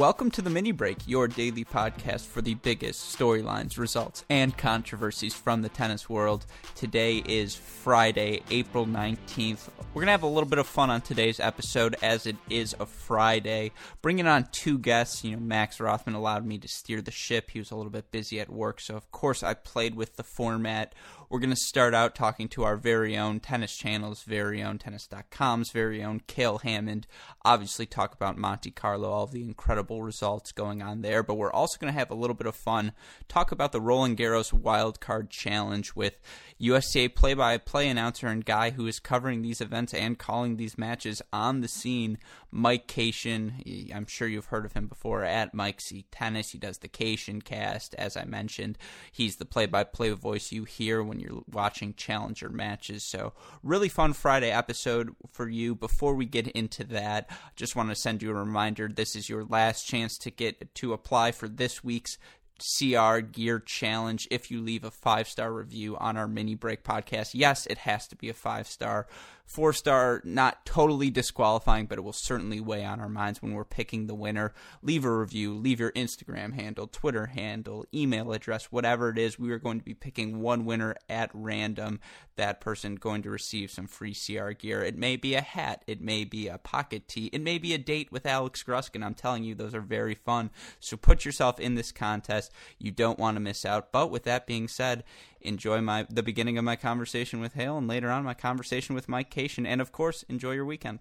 Welcome to the Mini Break, your daily podcast for the biggest storylines, results, and controversies from the tennis world. Today is Friday, April 19th. We're going to have a little bit of fun on today's episode as it is a Friday. Bringing on two guests, you know, Max Rothman allowed me to steer the ship. He was a little bit busy at work, so of course I played with the format. We're going to start out talking to our very own tennis channels, very own tennis.com's very own Cale Hammond. Obviously, talk about Monte Carlo, all the incredible results going on there. But we're also going to have a little bit of fun, talk about the Roland Garros Wildcard Challenge with USTA play by play announcer and guy who is covering these events and calling these matches on the scene, Mike Cation. I'm sure you've heard of him before at Mike C Tennis. He does the Cation cast, as I mentioned. He's the play by play voice you hear when you're watching challenger matches. So, really fun Friday episode for you. Before we get into that, just want to send you a reminder this is your last chance to get to apply for this week's CR Gear Challenge if you leave a five star review on our mini break podcast. Yes, it has to be a five star. Four star, not totally disqualifying, but it will certainly weigh on our minds when we're picking the winner. Leave a review, leave your Instagram handle, Twitter handle, email address, whatever it is. We are going to be picking one winner at random. That person going to receive some free CR gear. It may be a hat, it may be a pocket tee, it may be a date with Alex Gruskin. I'm telling you, those are very fun. So put yourself in this contest. You don't want to miss out. But with that being said, enjoy my the beginning of my conversation with Cale and later on my conversation with Mike Cation. And of course, enjoy your weekend.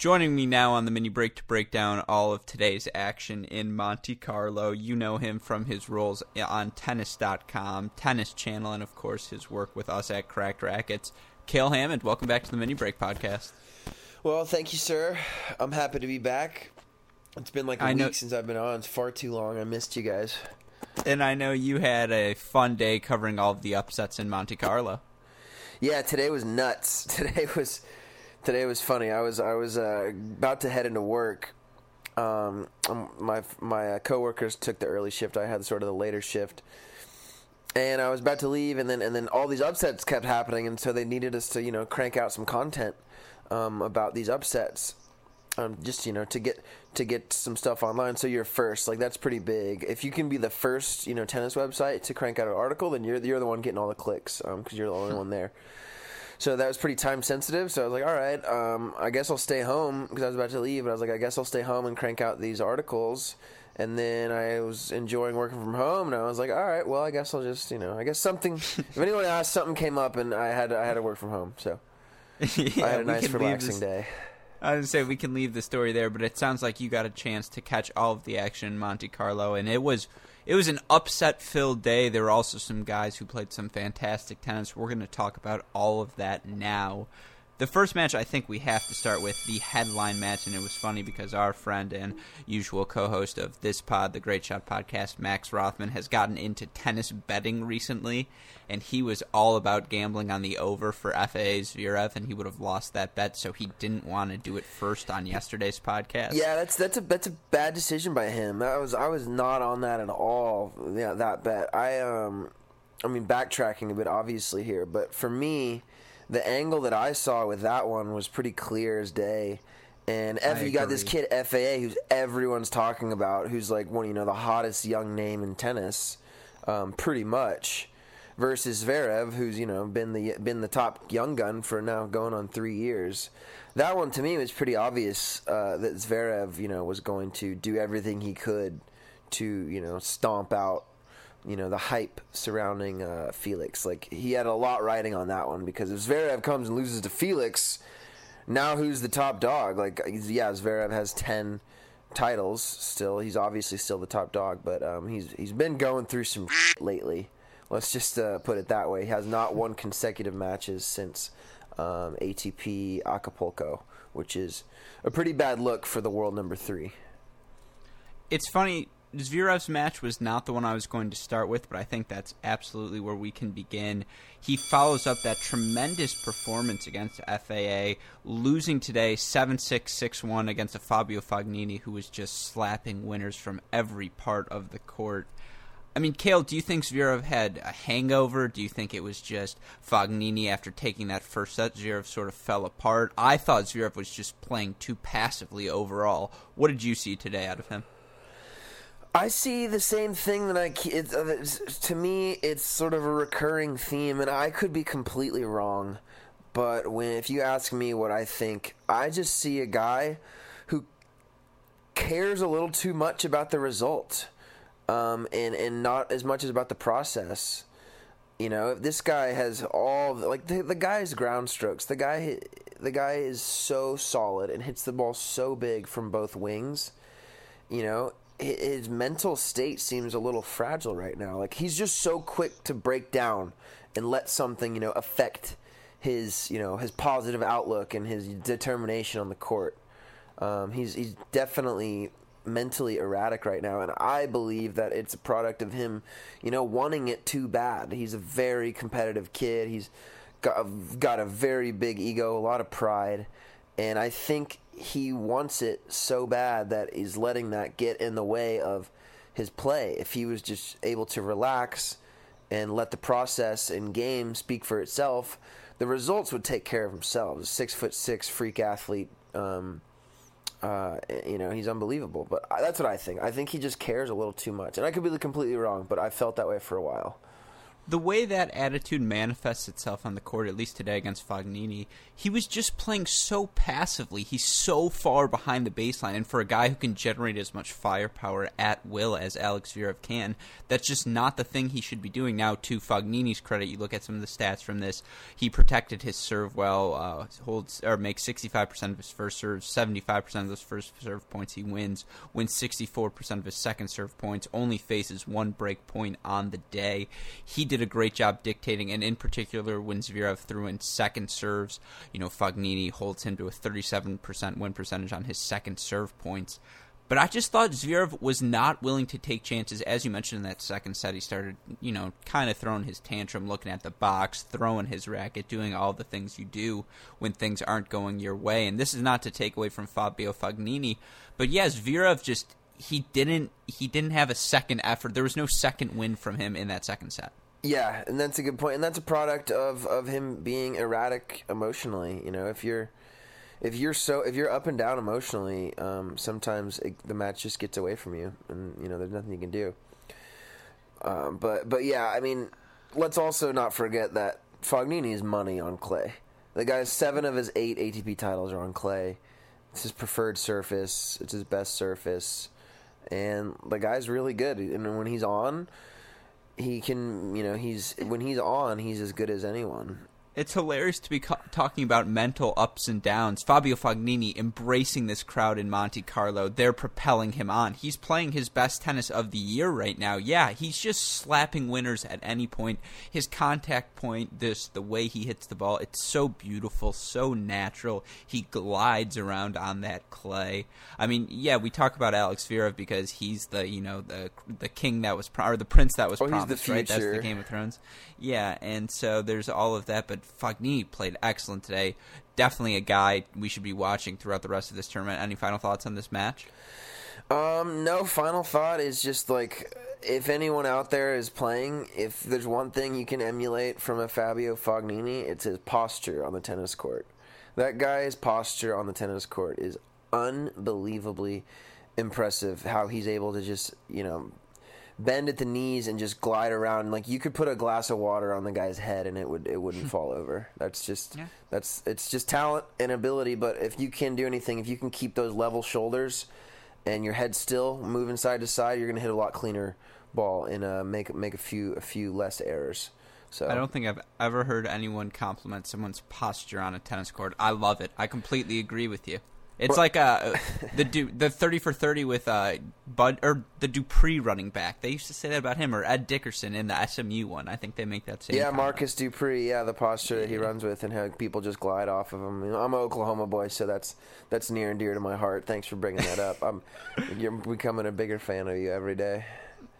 Joining me now on the mini break to break down all of today's action in Monte Carlo. You know him from his roles on tennis.com, tennis channel, and of course his work with us at Cracked Racquets. Cale Hammond, welcome back to the mini break podcast. Well, thank you, sir. I'm happy to be back. It's been like a I week know- since I've been on. It's far too long. I missed you guys. And I know you had a fun day covering all of the upsets in Monte Carlo. Yeah, today was nuts. Today was today was funny. I was I was uh, about to head into work. Um, um, my my uh, coworkers took the early shift. I had sort of the later shift, and I was about to leave, and then and then all these upsets kept happening, and so they needed us to you know crank out some content um, about these upsets. Um, just you know to get to get some stuff online so you're first like that's pretty big if you can be the first you know tennis website to crank out an article then you're you're the one getting all the clicks because you're the only one there so that was pretty time sensitive. So I was like, all right, um, I guess I'll stay home because I was about to leave. But I was like, I guess I'll stay home and crank out these articles. And then I was enjoying working from home, and I was like, all right, well, I guess I'll just, you know, I guess something. if anyone asked, something came up, and I had I had to work from home. So yeah, I had a nice relaxing this- day. I gonna say we can leave the story there, but it sounds like you got a chance to catch all of the action in Monte Carlo, and it was it was an upset filled day. There were also some guys who played some fantastic tennis. We're going to talk about all of that now. The first match I think we have to start with the headline match, and it was funny because our friend and usual co-host of this pod, the Great Shot Podcast, Max Rothman, has gotten into tennis betting recently, and he was all about gambling on the over for FAA Zverev, and he would have lost that bet, so he didn't want to do it first on yesterday's podcast. Yeah, that's that's a that's a bad decision by him. That was I was not on that at all. Yeah, that bet. I um, I mean backtracking a bit obviously here, but for me, the angle that I saw with that one was pretty clear as day. And F, you got this kid FAA who's everyone's talking about, who's like one you know the hottest young name in tennis, um, pretty much. Versus Zverev, who's you know been the been the top young gun for now going on three years. That one to me was pretty obvious uh, that Zverev you know was going to do everything he could to you know stomp out you know the hype surrounding uh, Felix. Like he had a lot riding on that one because if Zverev comes and loses to Felix, now who's the top dog? Like yeah, Zverev has ten titles still. He's obviously still the top dog, but um, he's he's been going through some lately. Let's just uh, put it that way. He has not won consecutive matches since um, ATP Acapulco, which is a pretty bad look for the world number three. it's funny. Zverev's match was not the one I was going to start with, but I think that's absolutely where we can begin. He follows up that tremendous performance against FAA, losing today 7 6 6 1 against a Fabio Fognini who was just slapping winners from every part of the court. I mean, Cale, do you think Zverev had a hangover? Do you think it was just Fognini after taking that first set? Zverev sort of fell apart. I thought Zverev was just playing too passively overall. What did you see today out of him? I see the same thing that I. Uh, to me, it's sort of a recurring theme, and I could be completely wrong. But when if you ask me what I think, I just see a guy who cares a little too much about the result um, and and not as much as about the process. You know, this guy has all like the the guy's ground strokes. The guy the guy is so solid and hits the ball so big from both wings. You know, his mental state seems a little fragile right now. Like he's just so quick to break down and let something, you know, affect his, you know, his positive outlook and his determination on the court. Um, he's he's definitely mentally erratic right now, and I believe that it's a product of him, you know, wanting it too bad. He's a very competitive kid. He's got a, got a very big ego, a lot of pride, and I think he wants it so bad that he's letting that get in the way of his play. If he was just able to relax and let the process and game speak for itself, the results would take care of themselves. Six foot six freak athlete. Um, uh, you know, he's unbelievable. But that's what I think. I think he just cares a little too much. And I could be completely wrong, but I felt that way for a while the way that attitude manifests itself on the court, at least today against Fognini, he was just playing so passively. He's so far behind the baseline, and for a guy who can generate as much firepower at will as Alex Zverev can, that's just not the thing he should be doing. Now, to Fognini's credit, you look at some of the stats from this. He protected his serve well, uh, holds or makes 65% of his first serves, 75% of those first serve points he wins, wins 64% of his second serve points, only faces one break point on the day. He did a great job dictating, and in particular when Zverev threw in second serves, you know, Fognini holds him to a 37% win percentage on his second serve points. But I just thought Zverev was not willing to take chances. As you mentioned in that second set, he started, you know, kind of throwing his tantrum, looking at the box, throwing his racket, doing all the things you do when things aren't going your way. And this is not to take away from Fabio Fognini, but yes, Zverev just he didn't he didn't have a second effort. There was no second win from him in that second set. Yeah, and that's a good point, and that's a product of of him being erratic emotionally. You know, if you're if you're so if you're up and down emotionally, um, sometimes it, the match just gets away from you, and you know there's nothing you can do. Um, but but yeah, I mean, let's also not forget that Fognini's money on clay. The guy's seven of his eight ATP titles are on clay. It's his preferred surface. It's his best surface, and the guy's really good. And when he's on, he can, you know, he's when he's on, he's as good as anyone it's hilarious to be co- talking about mental ups and downs. Fabio Fognini embracing this crowd in Monte Carlo. They're propelling him on. He's playing his best tennis of the year right now. Yeah, he's just slapping winners at any point. His contact point, this the way he hits the ball, it's so beautiful, so natural. He glides around on that clay. I mean, yeah, we talk about Alex Zverev because he's the you know the the king that was pro- or the prince that was oh, promised, right? That's the Game of Thrones. Yeah, and so there's all of that, but Fognini played excellent today. Definitely a guy we should be watching throughout the rest of this tournament. Any final thoughts on this match? Um, no. Final thought is just like if anyone out there is playing, if there's one thing you can emulate from a Fabio Fognini, it's his posture on the tennis court. That guy's posture on the tennis court is unbelievably impressive. How he's able to just you know bend at the knees and just glide around. Like you could put a glass of water on the guy's head and it would it wouldn't fall over. That's just yeah. that's it's just talent and ability. But if you can do anything, if you can keep those level shoulders and your head still moving side to side, you're gonna hit a lot cleaner ball and uh, make make a few a few less errors. So I don't think I've ever heard anyone compliment someone's posture on a tennis court. I love it. I completely agree with you. It's like uh, the du- the thirty for thirty with uh, Bud or the Dupree running back. They used to say that about him or Ed Dickerson in the SMU one. I think they make that same. Yeah, comment. Marcus Dupree. Yeah, the posture that he runs with and how people just glide off of him. You know, I'm an Oklahoma boy, so that's that's near and dear to my heart. Thanks for bringing that up. I'm you're becoming a bigger fan of you every day.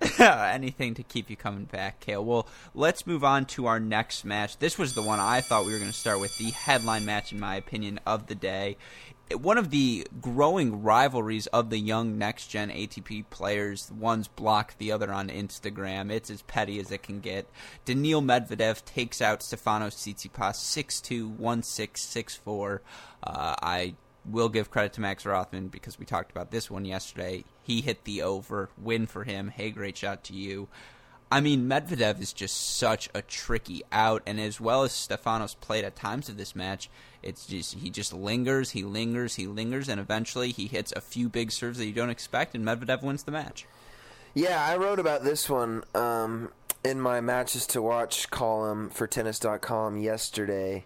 Anything to keep you coming back, Cale. Well, let's move on to our next match. This was the one I thought we were going to start with, the headline match, in my opinion, of the day. One of the growing rivalries of the young next gen ATP players. One's blocked the other on Instagram. It's as petty as it can get. Daniil Medvedev takes out Stefano Tsitsipas 6-2, 1-6, 6-4. Uh, I will give credit to Max Rothman because we talked about this one yesterday. He hit the over. Win for him. Hey, great shot to you. I mean, Medvedev is just such a tricky out, and as well as Stefanos played at times of this match, it's just he just lingers, he lingers, he lingers, and eventually he hits a few big serves that you don't expect, and Medvedev wins the match. Yeah, I wrote about this one um, in my matches to watch column for Tennis.com yesterday,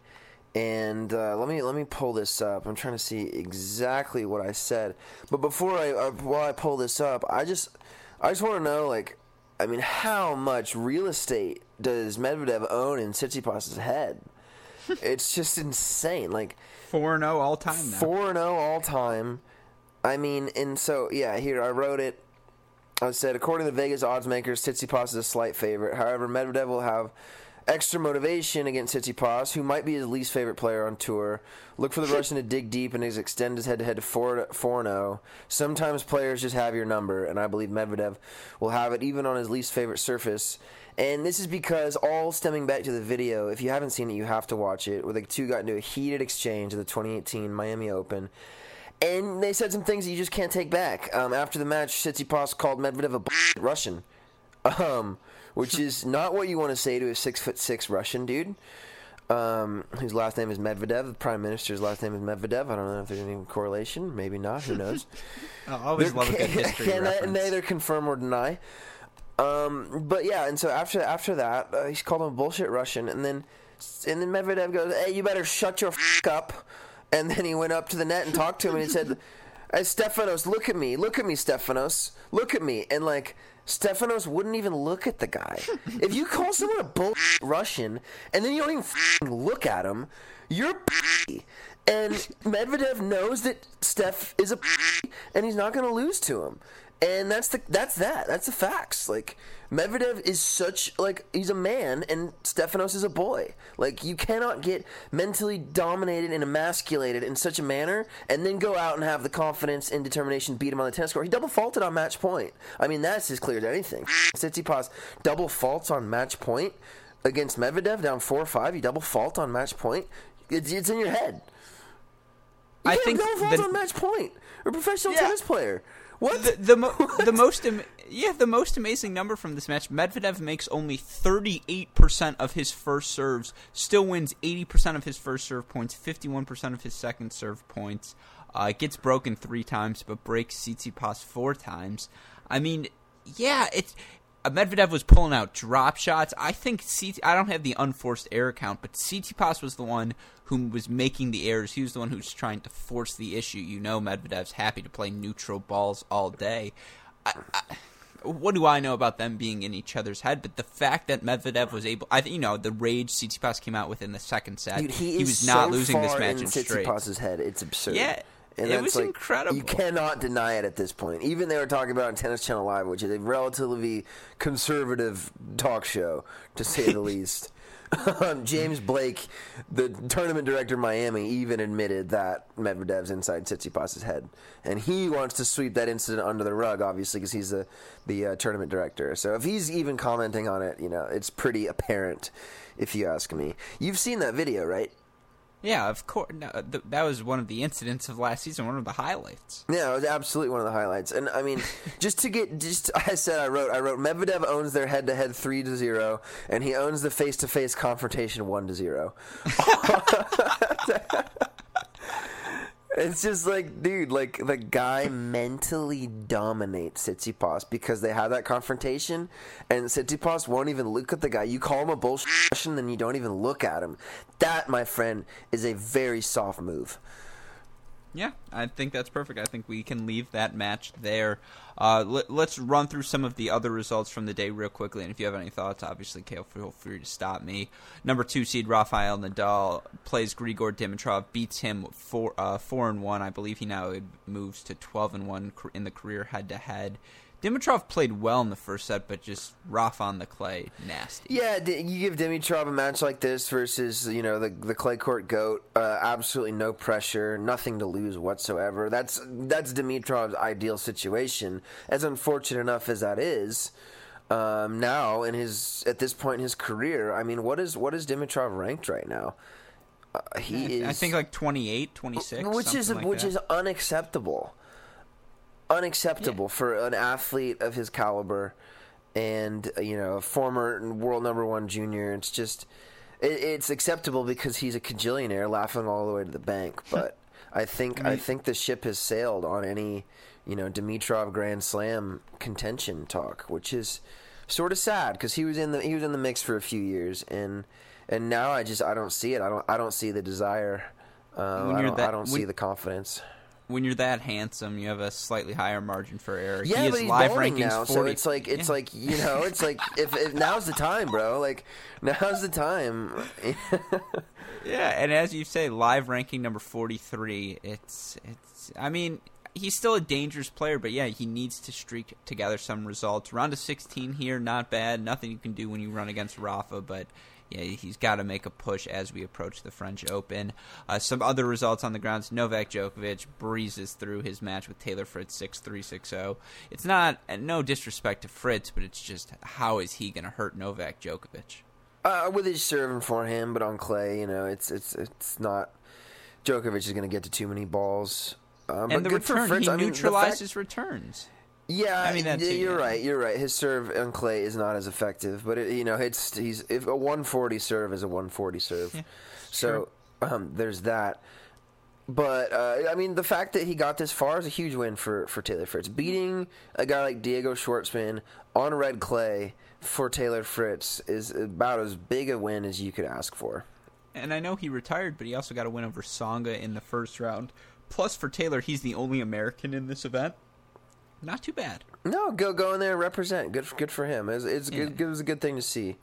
and uh, let me let me pull this up. I'm trying to see exactly what I said, but before I uh, while I pull this up, I just I just want to know like I mean, how much real estate does Medvedev own in Tsitsipas's head? it's just insane. Like four and zero oh all time. Four and zero oh all time. I mean, and so yeah, here I wrote it. I said, according to the Vegas odds makers, Tsitsipas is a slight favorite. However, Medvedev will have extra motivation against Tsitsipas, who might be his least favorite player on tour. Look for the Russian to dig deep and extend his head-to-head to 4 0. Sometimes players just have your number, and I believe Medvedev will have it even on his least favorite surface. And this is because all stemming back to the video, if you haven't seen it, you have to watch it, where the two got into a heated exchange at the 2018 Miami Open. And they said some things that you just can't take back. Um, after the match, Tsitsipas called Medvedev a Russian. Um, which is not what you want to say to a six foot six Russian dude. Um, whose last name is Medvedev. The prime minister's last name is Medvedev. I don't know if there's any correlation. Maybe not. Who knows? I always They're, love a good history can reference. neither confirm or deny. Um, but yeah, and so after after that, uh, he's called him a bullshit Russian, and then and then Medvedev goes, "Hey, you better shut your f- up." And then he went up to the net and talked to him, and he said, "Hey, Stefanos, look at me, look at me, Stefanos, look at me," and like Stefanos wouldn't even look at the guy. if you call someone a bull Russian and then you don't even look at him, you're a. and Medvedev knows that Steph is a and he's not going to lose to him. And that's the that's that. That's the facts. Like Medvedev is such like he's a man and Stefanos is a boy. Like you cannot get mentally dominated and emasculated in such a manner and then go out and have the confidence and determination beat him on the tennis court. He double faulted on match point. I mean that's as clear as anything. Tsitsipas double faults on match point against Medvedev down four or five. You double fault on match point. It's, it's in your head. You I think double fault on match point. Or a professional yeah. tennis player. What the the, mo- what? the most am- yeah the most amazing number from this match? Medvedev makes only thirty eight percent of his first serves, still wins eighty percent of his first serve points, fifty one percent of his second serve points. Uh, gets broken three times, but breaks Tsitsipas four times. I mean, yeah, it's Medvedev was pulling out drop shots. I think CT, I don't have the unforced error count, but Tsitsipas was the one who was making the errors. He was the one who's trying to force the issue. You know, Medvedev's happy to play neutral balls all day. I, I, what do I know about them being in each other's head? But the fact that Medvedev was able, I think you know, the rage Tsitsipas came out with in the second set. Dude, he, he was not so losing this match in, in Tsitsipas's head. It's absurd. Yeah, and it was like, incredible. You cannot deny it at this point. Even they were talking about on Tennis Channel Live, which is a relatively conservative talk show, to say the least. Um, James Blake, the tournament director Miami, even admitted that Medvedev's inside Tsitsipas's head, and he wants to sweep that incident under the rug, obviously, because he's the the uh, tournament director. So if he's even commenting on it, you know, it's pretty apparent, if you ask me. You've seen that video, right? Yeah, of course. No, th- that was one of the incidents of last season, one of the highlights. Yeah, it was absolutely one of the highlights. And I mean, just to get, just I said I wrote, I wrote Medvedev owns their head-to-head three to zero, and he owns the face-to-face confrontation one to zero. It's just like, dude, like the guy mentally dominates Tsitsipas because they have that confrontation, and Tsitsipas won't even look at the guy. You call him a bullshit, and then you don't even look at him. That, my friend, is a very soft move. Yeah, I think that's perfect. I think we can leave that match there. Uh, let, us run through some of the other results from the day real quickly, and if you have any thoughts, obviously, Cale, feel free to stop me. Number two seed Rafael Nadal plays Grigor Dimitrov, beats him four uh, four and one. I believe he now moves to twelve and one in the career head to head. Dimitrov played well in the first set, but just rough on the clay, nasty. Yeah, you give Dimitrov a match like this versus you know the the clay court goat. Uh, absolutely no pressure, nothing to lose whatsoever. That's that's Dimitrov's ideal situation. As unfortunate enough as that is, um, now in his at this point in his career, I mean, what is what is Dimitrov ranked right now? Uh, he is, I think like 28, 26, which is like which that. is unacceptable unacceptable yeah. for an athlete of his caliber and you know a former world number one junior. It's just it, it's acceptable because he's a cajillionaire laughing all the way to the bank. But i think I, mean, I think the ship has sailed on any you know dimitrov grand slam contention talk which is sort of sad because he was in the he was in the mix for a few years. And and now i just i don't see it. I don't i don't see the desire. Uh, I don't, that, I don't when, see the confidence when you're that handsome, you have a slightly higher margin for error. Yeah, he but he's live now, 40. so it's like it's yeah. like you know, it's like if, if, now's the time, bro. Like now's the time. yeah, and as you say, live ranking number forty three. It's it's. I mean, he's still a dangerous player, but yeah, he needs to streak together some results. Round of sixteen here, not bad. Nothing you can do when you run against Rafa, but yeah, he's got to make a push as we approach the French Open. Uh, some other results on the grounds: Novak Djokovic breezes through his match with Taylor Fritz six three six zero. It's not no disrespect to Fritz, but it's just how is he going to hurt Novak Djokovic? Uh, with his serve and forehand, but on clay, you know, it's it's it's not. Djokovic is going to get to too many balls. Um, and the return, Fritz, he I mean, neutralizes fact, returns. Yeah, I mean, that's, you're right. You're right. His serve on clay is not as effective, but it, you know, it's he's if a 140 serve is a 140 serve. Yeah, so um, there's that. But uh, I mean, the fact that he got this far is a huge win for for Taylor Fritz. Beating a guy like Diego Schwartzman on red clay for Taylor Fritz is about as big a win as you could ask for. And I know he retired, but he also got a win over Tsonga in the first round. Plus, for Taylor, he's the only American in this event not too bad. No, go go in there and represent. Good, good for him. It's, it's yeah. good, it was a good thing to see.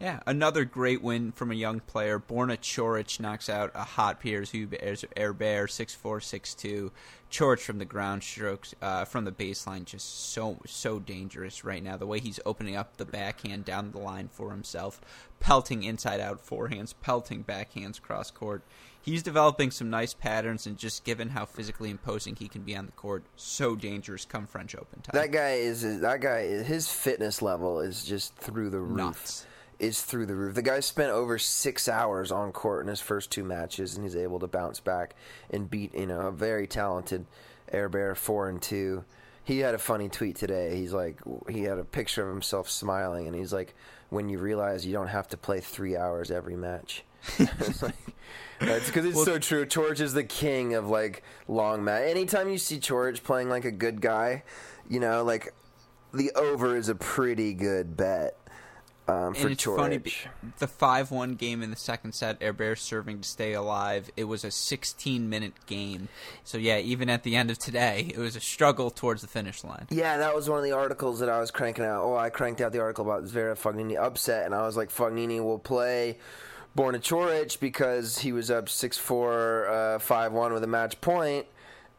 Yeah, another great win from a young player. Borna Coric knocks out a hot Piers Herbert, six four six two. Coric from the ground strokes, uh, from the baseline, just so so dangerous right now. The way he's opening up the backhand down the line for himself, pelting inside out forehands, pelting backhands cross court he's developing some nice patterns, and just given how physically imposing he can be on the court, so dangerous come French Open time. That guy is that guy. His fitness level is just through the roof. Nuts. Is through the roof. The guy spent over six hours on court in his first two matches, and he's able to bounce back and beat you know a very talented Herbert four and two. He had a funny tweet today. He's like, he had a picture of himself smiling, and he's like, when you realize you don't have to play three hours every match. it's like, it's because it's well, so true. Coric is the king of like long match. Anytime you see Coric playing like a good guy, you know, like the over is a pretty good bet. Um, for and it's funny, the five-one game in the second set, Herbert serving to stay alive. It was a 16-minute game, so yeah, even at the end of today, it was a struggle towards the finish line. Yeah, that was one of the articles that I was cranking out. Oh, I cranked out the article about Zverev Fognini upset, and I was like, Fognini will play Borna Coric because he was up 6-4, uh, 5-1 with a match point,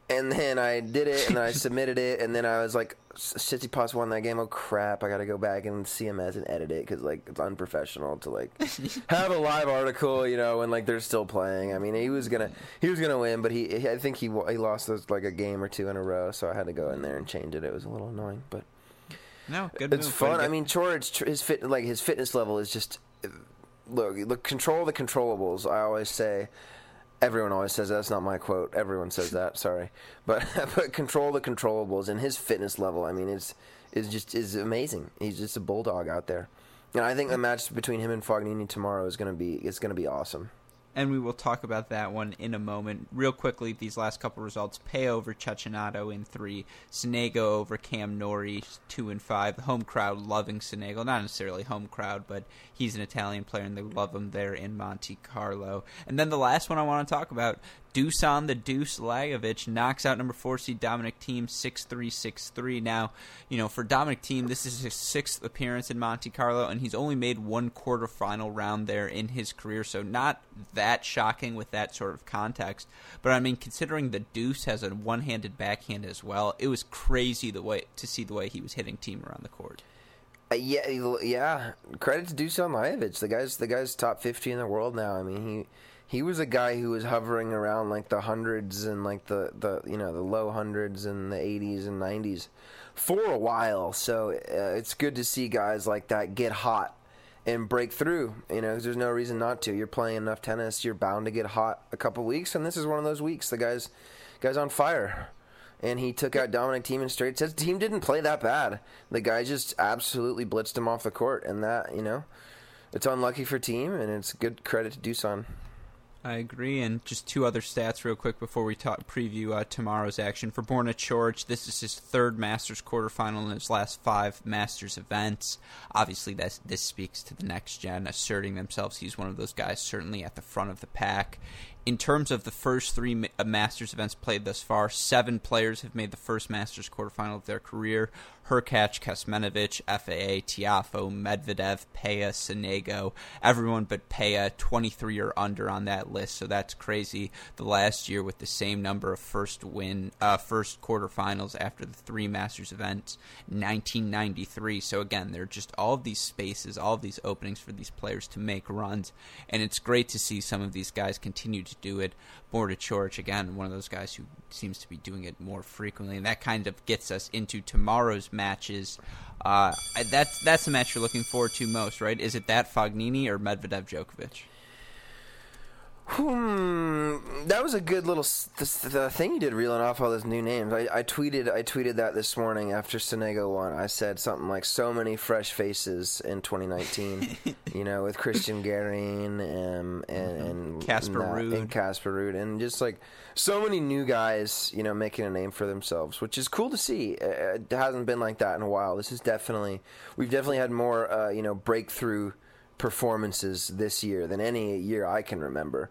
and then I did it, and then I submitted it, and then I was like, Tsitsipas won that game. Oh crap! I got to go back and see him as and edit it because like it's unprofessional to like have a live article, you know, when like they're still playing. I mean, he was gonna he was gonna win, but he I think he he lost those like a game or two in a row, so I had to go in there and change it. It was a little annoying, but no, good. It's fun. I mean, Coric his fit like his fitness level is just look, look, control the controllables. I always say. Everyone always says that. that's not my quote. Everyone says that. Sorry, but but control the controllables and his fitness level. I mean, it's is just is amazing. He's just a bulldog out there, and I think the match between him and Fognini tomorrow is to be is going to be awesome and we will talk about that one in a moment. Real quickly, these last couple results: Pay over Cecchinato in three, Sonego over Cam Norrie two and five. The home crowd loving Sonego, not necessarily home crowd, but he's an Italian player and they love him there in Monte Carlo. And then the last one I want to talk about: Dusan the Deuce Lajovic knocks out number four seed Dominic Thiem 6 3 6 3. Now, you know, for Dominic Thiem, this is his sixth appearance in Monte Carlo, and he's only made one quarterfinal round there in his career, so not that shocking with that sort of context. But I mean, considering the Deuce has a one handed backhand as well, it was crazy the way to see the way he was hitting Thiem around the court. Uh, yeah, yeah. Credit to Dusan Lajovic. The guy's the guy's top fifty in the world now. I mean, he he was a guy who was hovering around like the hundreds and like the, the you know the low hundreds and the 80s and 90s for a while. So uh, it's good to see guys like that get hot and break through. You know, there's no reason not to. You're playing enough tennis, you're bound to get hot a couple weeks, and this is one of those weeks. The guy's guy's on fire. And he took out Dominic Thiem in straight sets. Thiem didn't play that bad. The guy just absolutely blitzed him off the court, and that you know, it's unlucky for Thiem, and it's good credit to Dusan. I agree. And just two other stats, real quick, before we talk preview uh, tomorrow's action. For Borna Coric, this is his third Masters quarterfinal in his last five Masters events. Obviously, this this speaks to the next gen asserting themselves. He's one of those guys, certainly at the front of the pack in terms of the first three uh, Masters events played thus far, seven players have made the first Masters quarterfinal of their career. Hurkacz, Kecmanovic, FAA, Tiafoe, Medvedev, Pella, Sonego, everyone but Pella, 23 or under on that list, so that's crazy. The last year with the same number of first win, uh, first quarterfinals after the three Masters events, 1993. So again, there are just all of these spaces, all of these openings for these players to make runs, and it's great to see some of these guys continue to do it. Borna Coric, again, one of those guys who seems to be doing it more frequently, and that kind of gets us into tomorrow's matches. Uh, that's that's the match you're looking forward to most, right? Is it that Fognini or Medvedev Djokovic? Hmm, that was a good little the, the thing you did reeling off all those new names. I, I tweeted I tweeted that this morning after Sonego won. I said something like so many fresh faces in 2019. you know, with Cristian Garin and and Casper Ruud and Casper Ruud and just like so many new guys. You know, making a name for themselves, which is cool to see. It hasn't been like that in a while. This is definitely we've definitely had more uh, you know breakthrough performances this year than any year I can remember.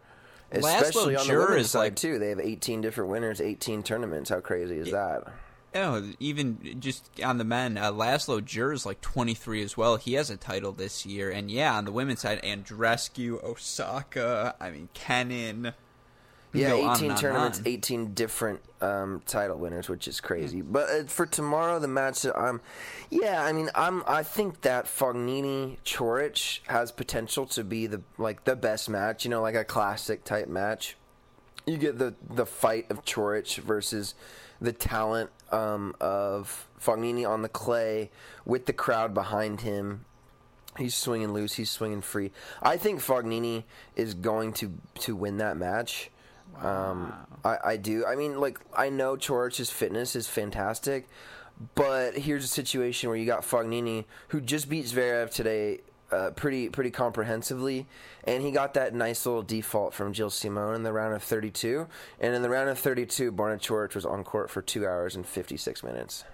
Especially Laszlo on the women's is side like, too. They have 18 different winners, 18 tournaments. How crazy is that? Oh, even just on the men, uh, Laszlo Djere is like 23 as well. He has a title this year, and yeah, on the women's side, Andreescu, Osaka, I mean Kenin. Yeah, go on 18 on tournaments, on. 18 different um, title winners, which is crazy. But uh, for tomorrow, the match I'm, yeah, I mean, I'm, I think that Fognini Coric has potential to be the like the best match. You know, like a classic type match. You get the the fight of Coric versus the talent um, of Fognini on the clay with the crowd behind him. He's swinging loose. He's swinging free. I think Fognini is going to to win that match. Um, I, I do. I mean, like I know Coric's fitness is fantastic, but here's a situation where you got Fognini who just beat Zverev today, uh, pretty pretty comprehensively, and he got that nice little default from Gilles Simon in the round of 32. And in the round of 32, Borna Coric was on court for two hours and 56 minutes.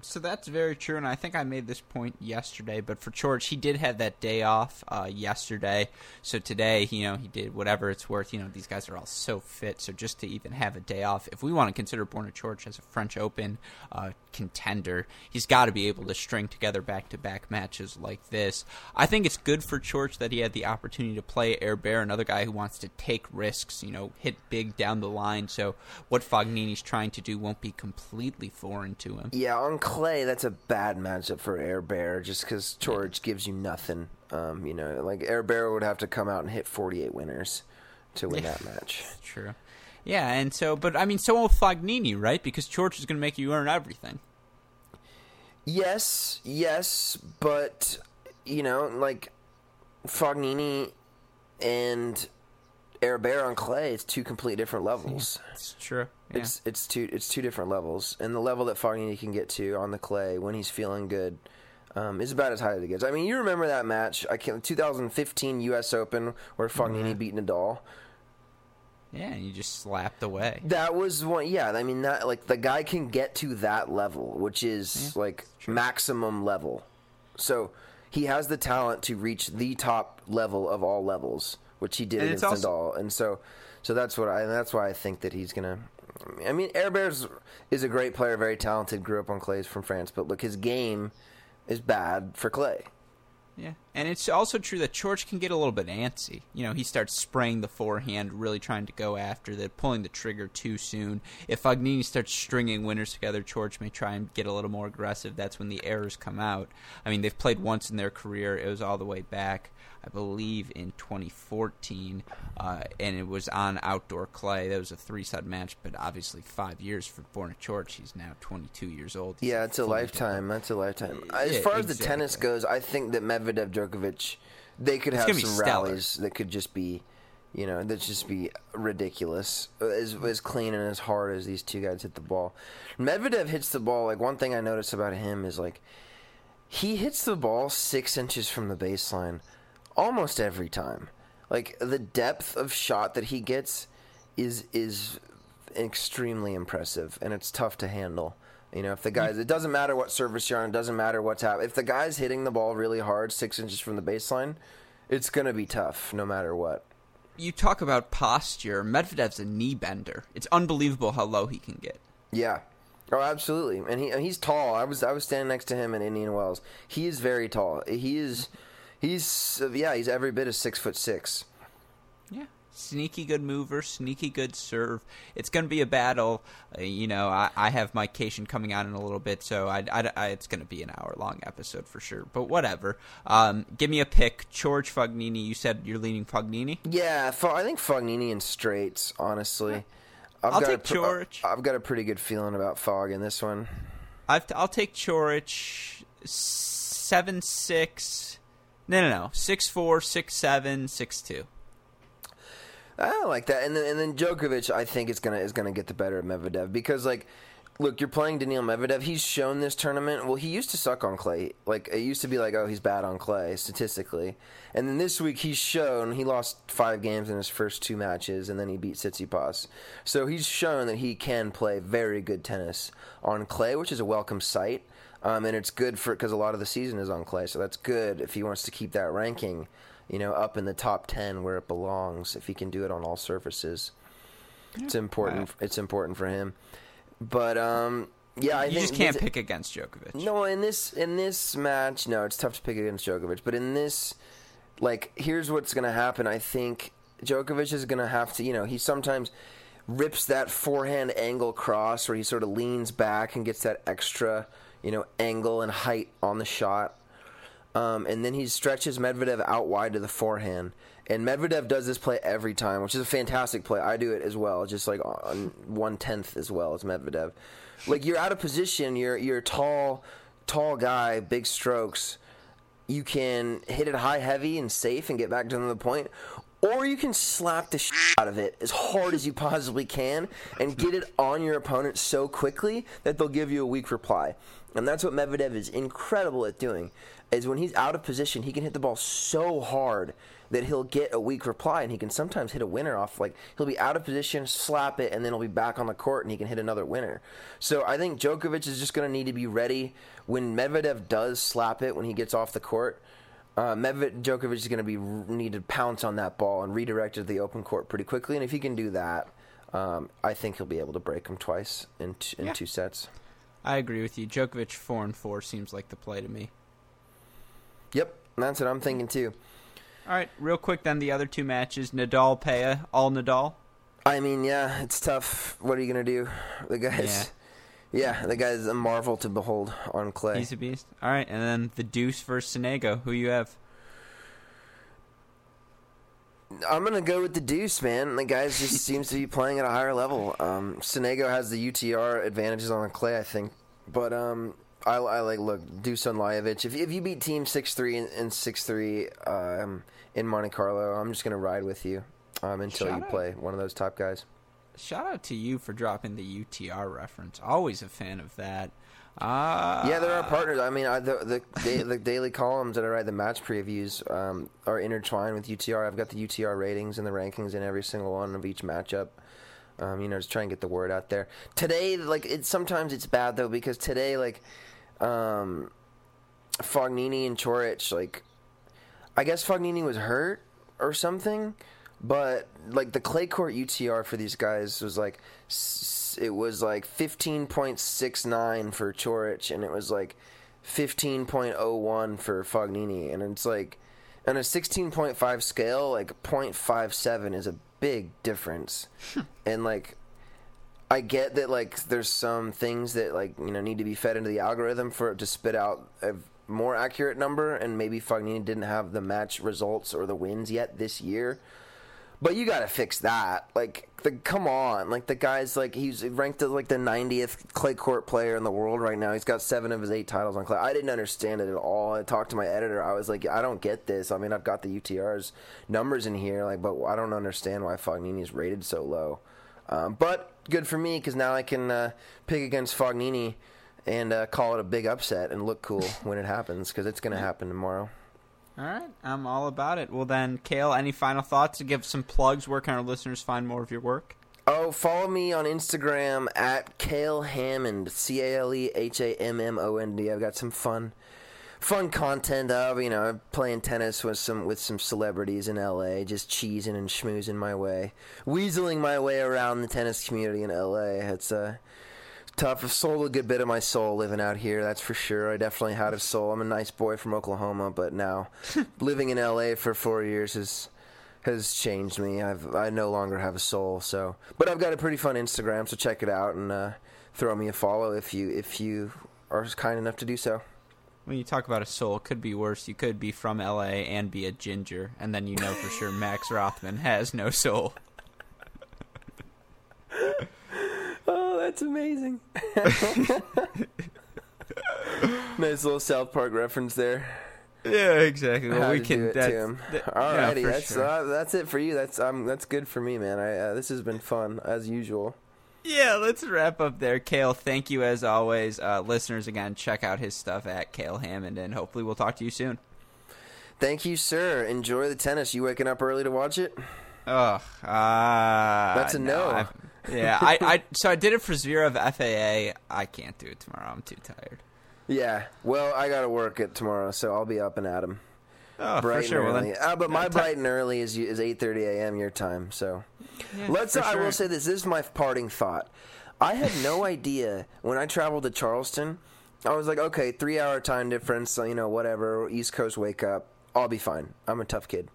So that's very true, and I think I made this point yesterday. But for Coric, he did have that day off uh, yesterday, so today, you know, he did whatever it's worth. You know, these guys are all so fit, so just to even have a day off, if we want to consider Borna Coric as a French Open uh, contender, he's got to be able to string together back-to-back matches like this. I think it's good for Coric that he had the opportunity to play Herbert, another guy who wants to take risks, you know, hit big down the line. So what Fognini's trying to do won't be completely foreign to him. Yeah, clay, that's a bad matchup for Herbert just because Coric gives you nothing. Um, you know, like Herbert would have to come out and hit 48 winners to win Yeah. that match. True. Yeah, and so, but I mean, so will Fognini, right? Because Coric is going to make you earn everything. Yes, yes, but you know, like Fognini and Air Bear on clay, it's two completely different levels. It's true. Yeah. It's it's two it's two different levels, and the level that Fognini can get to on the clay when he's feeling good um, is about as high as it gets. I mean, you remember that match? I can 2015 U.S. Open where Fognini beat Nadal. yeah, and you just slapped away. That was one. Yeah, I mean that like the guy can get to that level, which is like maximum level. So he has the talent to reach the top level of all levels which he did And against also- Nadal, and so so that's what I that's why I think that he's gonna. I mean, Air Bears is a great player, very talented. Grew up on clays from France, but look, his game is bad for clay. Yeah, and it's also true that Coric can get a little bit antsy. You know, he starts spraying the forehand, really trying to go after that, pulling the trigger too soon. If Fognini starts stringing winners together, Coric may try and get a little more aggressive. That's when the errors come out. I mean, they've played once in their career. It was all the way back, I believe, in 2014, uh, and it was on outdoor clay. That was a three-set match, but obviously five years for Borna Coric. He's now 22 years old. He's Yeah, it's a lifetime. That's a lifetime. As Yeah, far as the tennis goes, I think that Medvedev Djokovic, they could It's have some rallies that could just be, you know, that just be ridiculous. As as clean and as hard as these two guys hit the ball. Medvedev hits the ball. Like one thing I notice about him is like he hits the ball six inches from the baseline almost every time. Like the depth of shot that he gets is is extremely impressive, and it's tough to handle. You know, if the guys, it doesn't matter what service you're on, it doesn't matter what's happening. If the guy's hitting the ball really hard, six inches from the baseline, it's going to be tough no matter what. You talk about posture. Medvedev's a knee bender. It's unbelievable how low he can get. Yeah. Oh, absolutely. And he he's tall. I was I was standing next to him in Indian Wells. He is very tall. He is he's yeah, he's every bit of 6 foot 6. Sneaky good mover, sneaky good serve. It's going to be a battle. Uh, you know, I, I have my cation coming out in a little bit, so I, I- I- it's going to be an hour long episode for sure. But whatever. Um, give me a pick. Coric Fognini. You said you're leaning Fognini? Yeah, I think Fognini in straights. Honestly, I've I'll got take a pr- Coric. I've got a pretty good feeling about Fog in this one. I've, I'll take Coric. Seven six. No, no, no. Six four, six seven, six two. I like that, and then and then Djokovic, I think is gonna is gonna get the better of Medvedev because like, look, you're playing Daniil Medvedev. He's shown this tournament. Well, he used to suck on clay. Like it used to be like, oh, he's bad on clay statistically, and then this week he's shown he lost five games in his first two matches, and then he beat Tsitsipas. So he's shown that he can play very good tennis on clay, which is a welcome sight. Um, and it's good for because a lot of the season is on clay, so that's good if he wants to keep that ranking you know, up in the top ten where it belongs. If he can do it on all surfaces, it's important. Wow. It's important for him. But um, yeah, I You think just can't this- pick against Djokovic. No, in this in this match, no, it's tough to pick against Djokovic. But in this, like, here's what's going to happen. I think Djokovic is going to have to, you know, he sometimes rips that forehand angle cross where he sort of leans back and gets that extra, you know, angle and height on the shot. Um, and then he stretches Medvedev out wide to the forehand. And Medvedev does this play every time, which is a fantastic play. I do it as well, just like on one tenth as well as Medvedev. Like you're out of position, you're you're a tall, tall guy, big strokes. You can hit it high, heavy, and safe, and get back to the point, or you can slap the shit out of it as hard as you possibly can and get it on your opponent so quickly that they'll give you a weak reply. And that's what Medvedev is incredible at doing. Is when he's out of position, he can hit the ball so hard that he'll get a weak reply, and he can sometimes hit a winner off. Like he'll be out of position, slap it, and then he'll be back on the court, and he can hit another winner. So I think Djokovic is just going to need to be ready when Medvedev does slap it when he gets off the court. Uh, Medvedev Djokovic is going to be need to pounce on that ball and redirect it to the open court pretty quickly, and if he can do that, um, I think he'll be able to break him twice in t- in Yeah. two sets. I agree with you. Djokovic four and four seems like the play to me. Yep, that's what I'm thinking too. All right, real quick then the other two matches: Nadal, Pella, all Nadal. I mean, yeah, it's tough. What are you going to do? The guy's, yeah. the guy's a marvel to behold on clay. He's a beast. All right, and then the Deuce versus Sonego. Who you have? I'm gonna go with the Deuce, man. The guy just seems to be playing at a higher level. Um, Sonego has the UTR advantages on the clay, I think, but um, I, I like look on Lajovic. If if you beat Thiem six three and six three um, in Monte Carlo, I'm just gonna ride with you um, until Shout you out. play one of those top guys. Shout out to you for dropping the UTR reference. Always a fan of that. Uh, Yeah, there are partners. I mean, I, the the, da- the daily columns that I write, the match previews, um, are intertwined with UTR. I've got the UTR ratings and the rankings in every single one of each matchup. Um, you know, just try and get the word out there. Today, like, it sometimes it's bad though because today, like, um, Fognini and Coric, like, I guess Fognini was hurt, or something. But like the clay court UTR for these guys was like it was like 15.69 for Coric, and it was like 15.01 for Fognini and it's like on a 16.5 scale like 0.57 is a big difference. and like I get that like there's some things that like you know need to be fed into the algorithm for it to spit out a more accurate number and maybe Fognini didn't have the match results or the wins yet this year but you got to fix that. Like, the, come on. Like, the guy's like, he's ranked as like the 90th clay court player in the world right now. He's got seven of his eight titles on clay. I didn't understand it at all. I talked to my editor. I was like, I don't get this. I mean, I've got the UTR's numbers in here, like, but I don't understand why Fognini's rated so low. Um, but good for me because now I can uh, pick against Fognini and uh, call it a big upset and look cool when it happens because it's going to happen tomorrow. All right, I'm all about it. Well, then, Cale, any final thoughts to give some plugs? Where can our listeners find more of your work? Oh, follow me on Instagram at Cale Hammond, C A L E H A M M O N D. I've got some fun, fun content of you know playing tennis with some with some celebrities in L.A. Just cheesing and schmoozing my way, weaseling my way around the tennis community in L.A. It's uh, tough. I've sold a good bit of my soul living out here, that's for sure. I definitely had a soul. I'm a nice boy from Oklahoma, but now living in LA for four years has has changed me. I've I no longer have a soul. So, but I've got a pretty fun Instagram, so check it out and uh, throw me a follow if you if you are kind enough to do so. When you talk about a soul, it could be worse. You could be from LA and be a ginger, and then you know for sure Max Rothman has no soul. Oh, that's amazing. nice little South Park reference there. Yeah, exactly. Well, How we can. do That, that- Alrighty, yeah, that's sure. uh, that's it for you. That's um that's good for me, man. I uh, this has been fun as usual. Yeah, let's wrap up there. Cale, thank you as always. Uh, listeners, again, check out his stuff at Cale Hammond, and hopefully we'll talk to you soon. Thank you, sir. Enjoy the tennis. You waking up early to watch it? Ugh. Uh, That's a no. I- yeah, I, I so I did it for Zverev FAA. I can't do it tomorrow. I'm too tired. Yeah. Well, I got to work it tomorrow, so I'll be up and at 'em. Oh, bright for sure. and Well, early. then, uh, but my uh, ti- bright and early is is eight thirty a.m. your time. So yeah, let's. for I will say this. This is my parting thought. I had no idea when I traveled to Charleston. I was like, okay, three hour time difference. So, you know, whatever. East Coast wake up. I'll be fine. I'm a tough kid.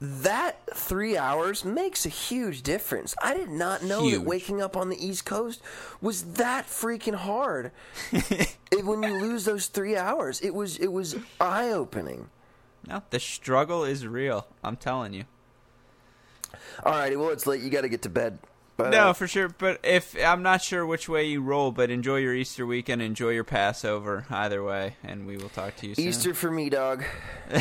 That three hours makes a huge difference. I did not know Huge. that waking up on the East Coast was that freaking hard. it, when you lose those three hours, it was it was eye opening. No, the struggle is real. I'm telling you. Alrighty, well it's late. You got to get to bed. But, No, for sure. But if I'm not sure which way you roll, but enjoy your Easter weekend, enjoy your Passover, either way, and we will talk to you soon. Easter for me, dog.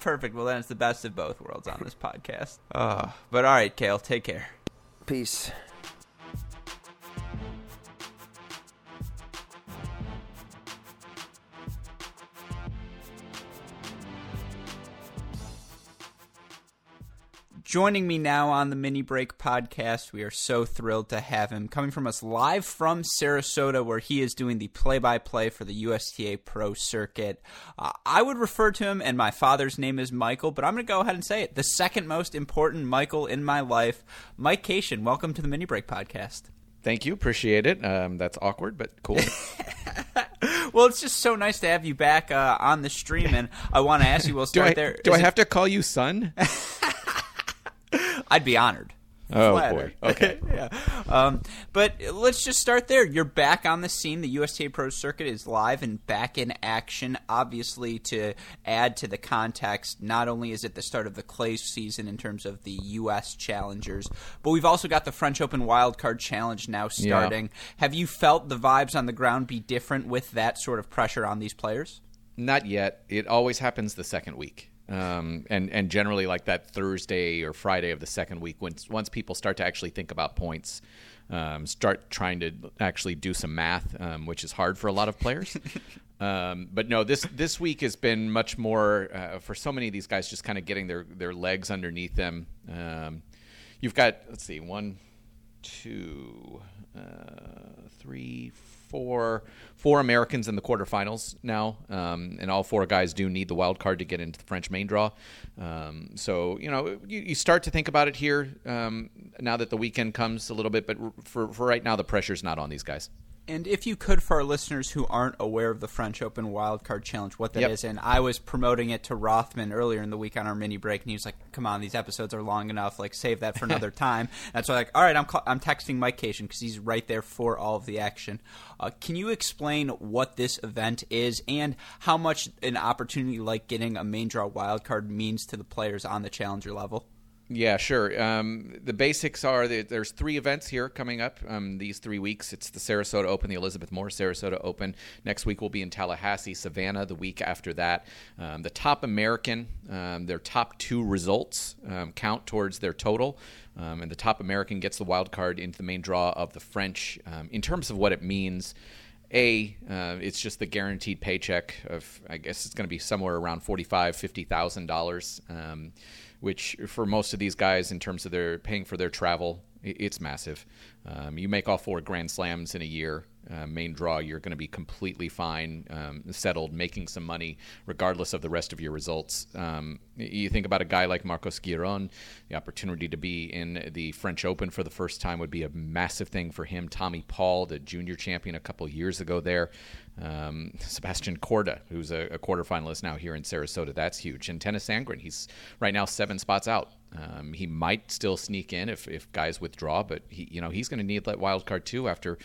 Perfect. Well, then it's the best of both worlds on this podcast. Oh, but all right, Cale, take care. Peace. Joining me now on the Mini Break podcast, we are so thrilled to have him coming from us live from Sarasota, where he is doing the play by play for the USTA Pro Circuit. Uh, I would refer to him, and my father's name is Michael, but I'm going to go ahead and say it the second most important Michael in my life, Mike Cation. Welcome to the Mini Break podcast. Thank you. Appreciate it. Um, that's awkward, but cool. Well, it's just so nice to have you back uh, on the stream, and I want to ask you. We'll do start I, there. do Is I it- have to call you son? I'd be honored. Oh, Flattered. boy. Okay. yeah. Um, but let's just start there. You're back on the scene. The USTA Pro Circuit is live and back in action. Obviously, to add to the context, not only is it the start of the clay season in terms of the U.S. challengers, but we've also got the French Open Wildcard Challenge now starting. Have you felt the vibes on the ground be different with that sort of pressure on these players? Not yet. It always happens the second week. Um, and, and generally like that Thursday or Friday of the second week, once, once people start to actually think about points, um, start trying to actually do some math, um, which is hard for a lot of players. um, but no, this this week has been much more uh, for so many of these guys, just kind of getting their their legs underneath them. Um, you've got let's see one, two, uh, three, four, four Americans in the quarterfinals now, um, and all four guys do need the wild card to get into the French main draw. Um, so you know, you, you, start to think about it here um, now that the weekend comes a little bit, but for for right now, the pressure's not on these guys. And if you could, for our listeners who aren't aware of the French Open Wildcard Challenge, what that yep. is, and I was promoting it to Rothman earlier in the week on our mini break, and he was like, "Come on, these episodes are long enough. Like, save that for another time." That's why, like, all right, I'm call- I'm texting Mike Cation because he's right there for all of the action. Uh, can you explain what this event is and how much an opportunity like getting a main draw wildcard means to the players on the challenger level? Yeah, sure. Um, the basics are that there's three events here coming up um, these three weeks. It's the Sarasota Open, the Elizabeth Moore Sarasota Open. Next week will be in Tallahassee, Savannah. The week after that, um, the top American, um, their top two results um, count towards their total, um, and the top American gets the wild card into the main draw of the French. in terms of what it means. A, uh, it's just the guaranteed paycheck of, I guess it's going to be somewhere around forty-five, fifty thousand dollars which for most of these guys, in terms of their paying for their travel, it's massive. Um, you make all four Grand Slams in a year, uh, main draw, you're going to be completely fine, um, settled, making some money, regardless of the rest of your results. Um, you think about a guy like Marcos Giron, the opportunity to be in the French Open for the first time would be a massive thing for him. Tommy Paul, the junior champion a couple years ago there. Um, Sebastian Korda, who's a, a quarterfinalist now here in Sarasota, that's huge. And Tennys Sandgren, he's right now seven spots out. Um, he might still sneak in if, if guys withdraw, but he, you know, he's going to need that wild card too after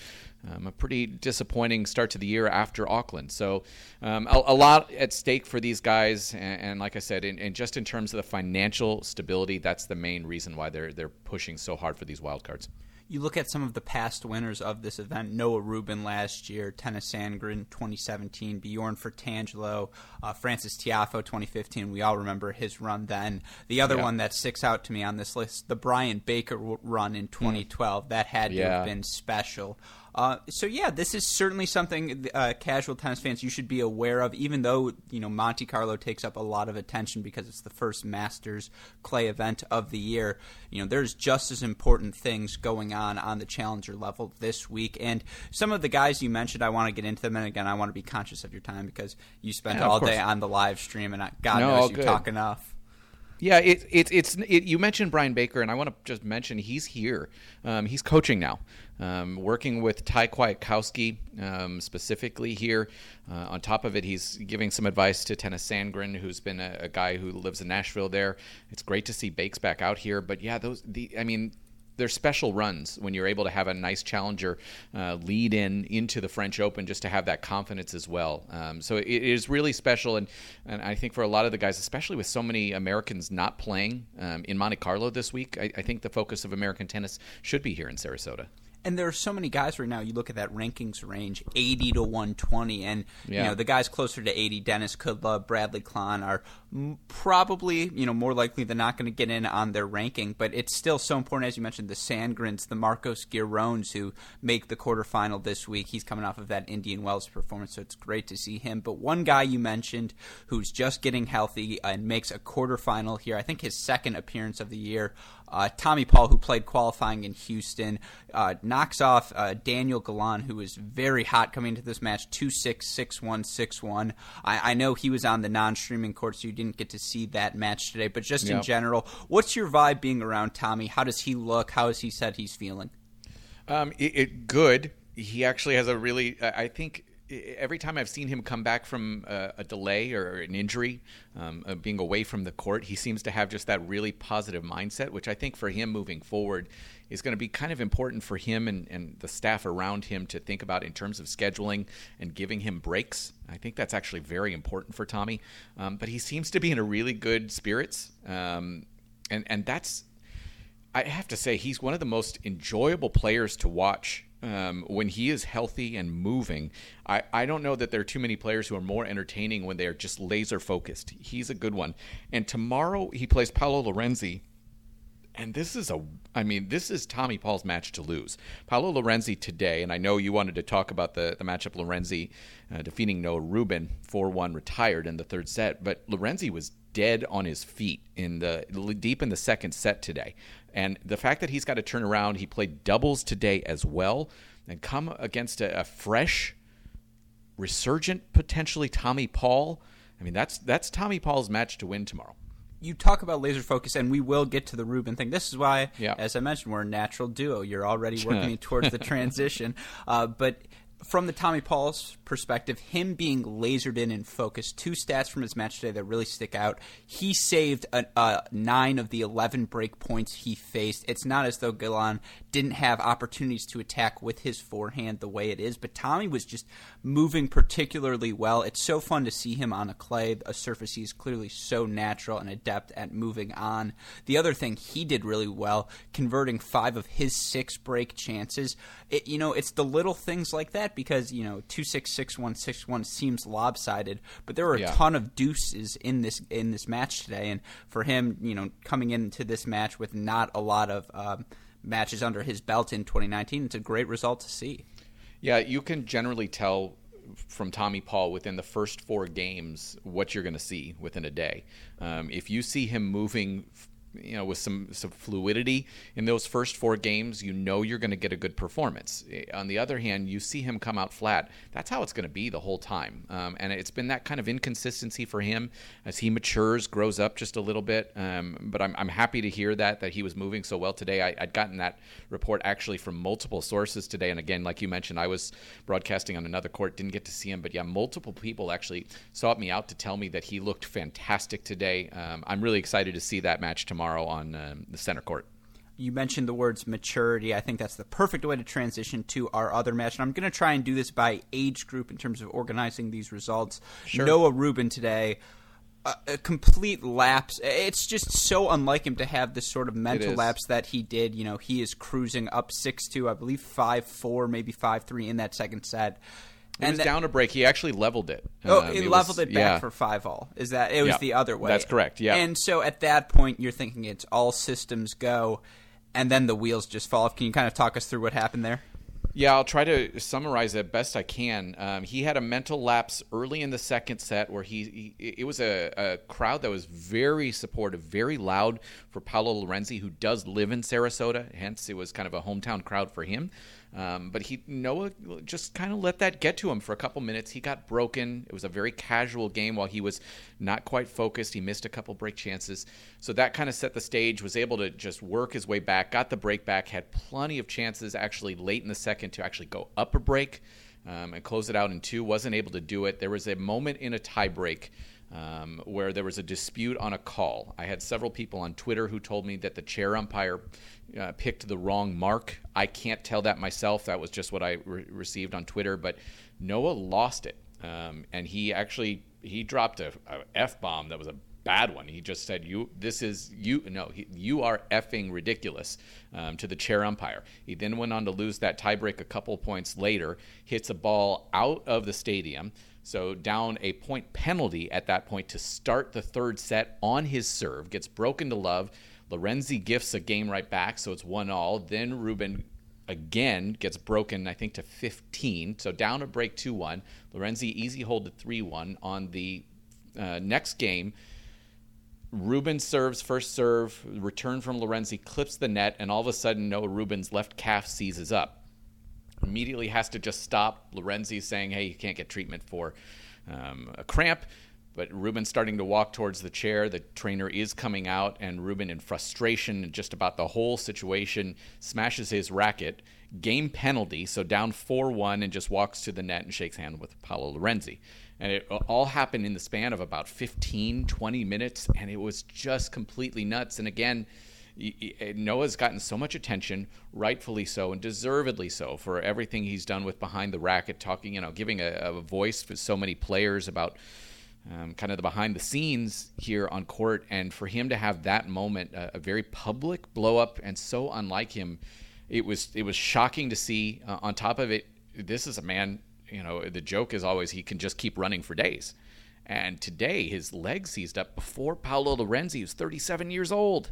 um, a pretty disappointing start to the year after Auckland. So um, a, a, lot at stake for these guys, and, and like I said, in, in, just in terms of the financial stability, that's the main reason why they're they're pushing so hard for these wild cards you look at some of the past winners of this event Noah Rubin last year, Tennys Sandgren 2017, Bjorn Fratangelo, uh, Frances Tiafoe 2015. We all remember his run then. The other yeah. one that sticks out to me on this list, the Brian Baker run in 2012, mm. that had to have been special. Uh, so yeah, this is certainly something uh, casual tennis fans you should be aware of. Even though you know Monte Carlo takes up a lot of attention because it's the first Masters clay event of the year. You know, there's just as important things going on on the challenger level this week. And some of the guys you mentioned, I want to get into them. And again, I want to be conscious of your time because you spent yeah, all day on the live stream, and God no, knows you good. talk enough. Yeah, it, it, it's it, you mentioned Brian Baker, and I want to just mention he's here. Um, he's coaching now, um, working with Thai Kwiatkowski um, specifically here. Uh, on top of it, he's giving some advice to Tennys Sandgren, who's been a, a, guy who lives in Nashville. There, it's great to see Bakes back out here. But yeah, those the I mean, they're special runs when you're able to have a nice challenger uh, lead in into the French Open just to have that confidence as well. Um, so it is really special, and and I think for a lot of the guys, especially with so many Americans not playing um, in Monte Carlo this week, I, I think the focus of American tennis should be here in Sarasota and there are so many guys right now. You look at that rankings range, eighty to one twenty, and yeah. you know the guys closer to eighty, Denis Kudla, Bradley Klahn, are probably you know more likely than not going to get in on their ranking. But it's still so important, as you mentioned, the Sandgrens, the Marcos Girones, who make the quarterfinal this week. He's coming off of that Indian Wells performance, so it's great to see him. But one guy you mentioned who's just getting healthy and makes a quarterfinal here. I think his second appearance of the year uh, Tommy Paul, who played qualifying in Houston, uh, knocks off uh, Daniel Galan, who was very hot coming into this match, 2 6, 6 1, 6 1. I, I know he was on the non streaming court, so you didn't get to see that match today, but just yep. in general, what's your vibe being around Tommy? How does he look? How has he said he's feeling? Um, it, it good. He actually has a really, I think every time I've seen him come back from a, a delay or an injury, um, uh, being away from the court, he seems to have just that really positive mindset, which I think for him moving forward is going to be kind of important for him and, and the staff around him to think about in terms of scheduling and giving him breaks. I think that's actually very important for Tommy. Um, but he seems to be in a really good spirits, um, and and that's I have to say he's one of the most enjoyable players to watch um, when he is healthy and moving, I, I don't know that there are too many players who are more entertaining when they are just laser focused. He's a good one. And tomorrow he plays Paolo Lorenzi. And this is a, I mean, this is Tommy Paul's match to lose. Paolo Lorenzi today, and I know you wanted to talk about the, the matchup Lorenzi uh, defeating Noah Rubin, 4 1 retired in the third set, but Lorenzi was dead on his feet in the deep in the second set today. And the fact that he's got to turn around, he played doubles today as well, and come against a, a fresh, resurgent, potentially Tommy Paul. I mean, that's that's Tommy Paul's match to win tomorrow you talk about laser focus, and we will get to the Rubin thing. This is why, yeah. as I mentioned, we're a natural duo. You're already working towards the transition, uh, but from the Tommy Paul's perspective, him being lasered in and focused, two stats from his match today that really stick out. He saved a, a nine of the 11 break points he faced. It's not as though Galan didn't have opportunities to attack with his forehand the way it is, but Tommy was just moving particularly well. It's so fun to see him on a clay, a surface he's clearly so natural and adept at moving on. The other thing he did really well, converting five of his six break chances. It, you know, it's the little things like that because you know two six six one six one seems lopsided, but there were a yeah. ton of deuces in this in this match today, and for him, you know, coming into this match with not a lot of um, matches under his belt in 2019, it's a great result to see. Yeah, you can generally tell from Tommy Paul within the first four games what you're going to see within a day. Um, if you see him moving you know with some some fluidity in those first four games, you know you're going to get a good performance. Eh, on the other hand, you see him come out flat. That's how it's going to be the whole time, um, and it's been that kind of inconsistency for him as he matures, grows up just a little bit. Um, but I'm, I'm happy to hear that that he was moving so well today. I, would gotten that report actually from multiple sources today, and again, like you mentioned, I was broadcasting on another court, didn't get to see him, but yeah, multiple people actually sought me out to tell me that he looked fantastic today. Um, I'm really excited to see that match tomorrow tomorrow on um, the center court. You mentioned the words maturity. I think that's the perfect way to transition to our other match. And I'm going to try and do this by age group in terms of organizing these results. Sure. Noah Rubin today, a, a, complete lapse. It's just so unlike him to have this sort of mental lapse that he did. You know, he is cruising up 6 2, I believe 5 4, maybe 5 3 in that second set it and was down a break. He actually leveled it. Oh, um, it, it leveled was, it back yeah. for five all. Is that it was yeah, the other way? That's correct. Yeah. And so at that point, you're thinking it's all systems go, and then the wheels just fall off. Can you kind of talk us through what happened there? Yeah, I'll try to summarize it best I can. Um, he had a mental lapse early in the second set where he, he it was a, a, crowd that was very supportive, very loud for Paolo Lorenzi, who does live in Sarasota. Hence, it was kind of a hometown crowd for him. Um, but he Noah just kind of let that get to him for a couple minutes. He got broken. It was a very casual game while he was not quite focused. He missed a couple break chances. So that kind of set the stage. Was able to just work his way back. Got the break back. Had plenty of chances actually late in the second to actually go up a break um, and close it out in two. Wasn't able to do it. There was a moment in a tiebreak. Um, where there was a dispute on a call. I had several people on Twitter who told me that the chair umpire uh, picked the wrong mark. I can't tell that myself. That was just what I re- received on Twitter. But Noah lost it, um, and he actually he dropped a, a f bomb that was a bad one. He just said, "You, this is you. No, he, you are effing ridiculous." Um, to the chair umpire. He then went on to lose that tiebreak a couple points later. Hits a ball out of the stadium. So down a point penalty at that point to start the third set on his serve. Gets broken to love. Lorenzi gifts a game right back, so it's one all. Then Rubin again gets broken, I think, to 15. So down a break 2 1. Lorenzi easy hold to 3 1. On the uh, next game, Rubin serves first serve, return from Lorenzi, clips the net, and all of a sudden, Noah Rubin's left calf seizes up. Immediately has to just stop. Lorenzi saying, hey, you can't get treatment for um, a cramp. But Rubin starting to walk towards the chair. The trainer is coming out, and Rubin, in frustration just about the whole situation, smashes his racket. Game penalty, so down 4 1, and just walks to the net and shakes hands with Paolo Lorenzi. And it all happened in the span of about 15, 20 minutes, and it was just completely nuts. And again, Noah's gotten so much attention, rightfully so, and deservedly so, for everything he's done with behind the racket, talking, you know, giving a, a voice for so many players about um, kind of the behind the scenes here on court, and for him to have that moment, a very public blow up, and so unlike him, it was it was shocking to see. Uh, on top of it, this is a man. You know, the joke is always he can just keep running for days, and today his leg seized up before Paolo Lorenzi, who's 37 years old.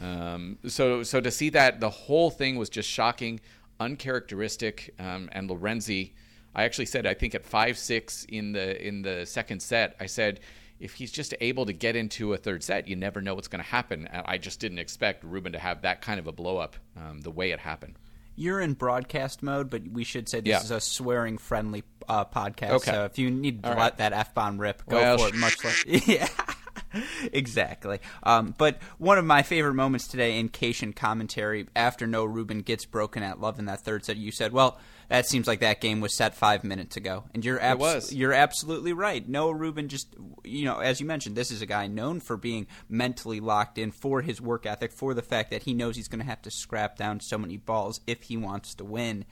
Um, so so to see that the whole thing was just shocking, uncharacteristic, um, and Lorenzi I actually said I think at five six in the in the second set I said if he's just able to get into a third set, you never know what's going to happen. And I just didn't expect Rubin to have that kind of a blow up um, the way it happened. You're in broadcast mode, but we should say this Yeah. is a swearing friendly uh, podcast. Okay. So if you need to let right. that f bomb rip, go Well, for it. Much like yeah. exactly. Um, but one of my favorite moments today in Cation commentary after Noah Rubin gets broken at love in that third set, you said, "Well, that seems like that game was set five minutes ago," and you're abs- you're absolutely right. Noah Rubin just, you know, as you mentioned, this is a guy known for being mentally locked in, for his work ethic, for the fact that he knows he's going to have to scrap down so many balls if he wants to win.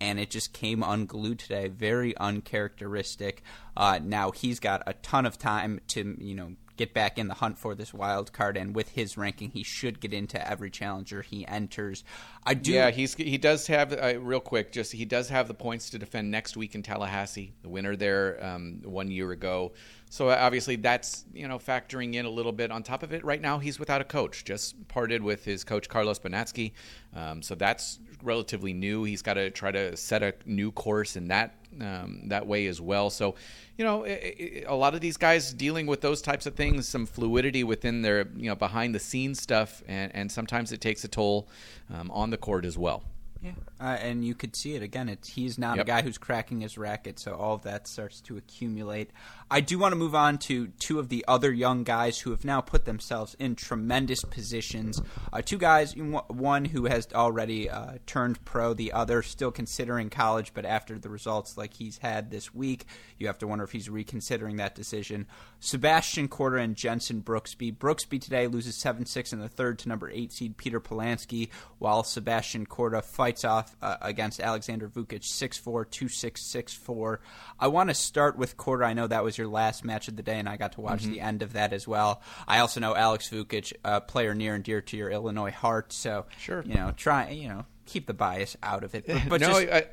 And it just came unglued today. Very uncharacteristic. Uh, now he's got a ton of time to, you know, get back in the hunt for this wild card. And with his ranking, he should get into every challenger he enters. I do. Yeah, he's he does have uh, real quick. Just he does have the points to defend next week in Tallahassee, the winner there um, one year ago. So uh, obviously that's you know factoring in a little bit. On top of it, right now he's without a coach. Just parted with his coach Carlos Bonatsky, um, so that's relatively new. He's got to try to set a new course in that um, that way as well. So, you know, a lot of these guys dealing with those types of things, some fluidity within their you know behind the scenes stuff, and, and sometimes it takes a toll um, on the court as well. Yeah, uh, and you could see it again. It's he's not a guy who's cracking his racket, so all of that starts to accumulate. I do want to move on to two of the other young guys who have now put themselves in tremendous positions. Uh, two guys, one who has already uh, turned pro, the other still considering college, but after the results like he's had this week, you have to wonder if he's reconsidering that decision. Sebastian Korda and Jenson Brooksby. Brooksby today loses 7 6 in the third to number 8 seed Peter Polansky, while Sebastian Korda fights off uh, against Aleksandar Vukic 6 4 2 6 6 4. I want to start with Korda. I know that was your last match of the day, and I got to watch the mm-hmm. end of that as well. I also know Alex Vukic, a player near and dear to your Illinois heart, so Sure. you know, try you know keep the bias out of it. But, but no, just, I,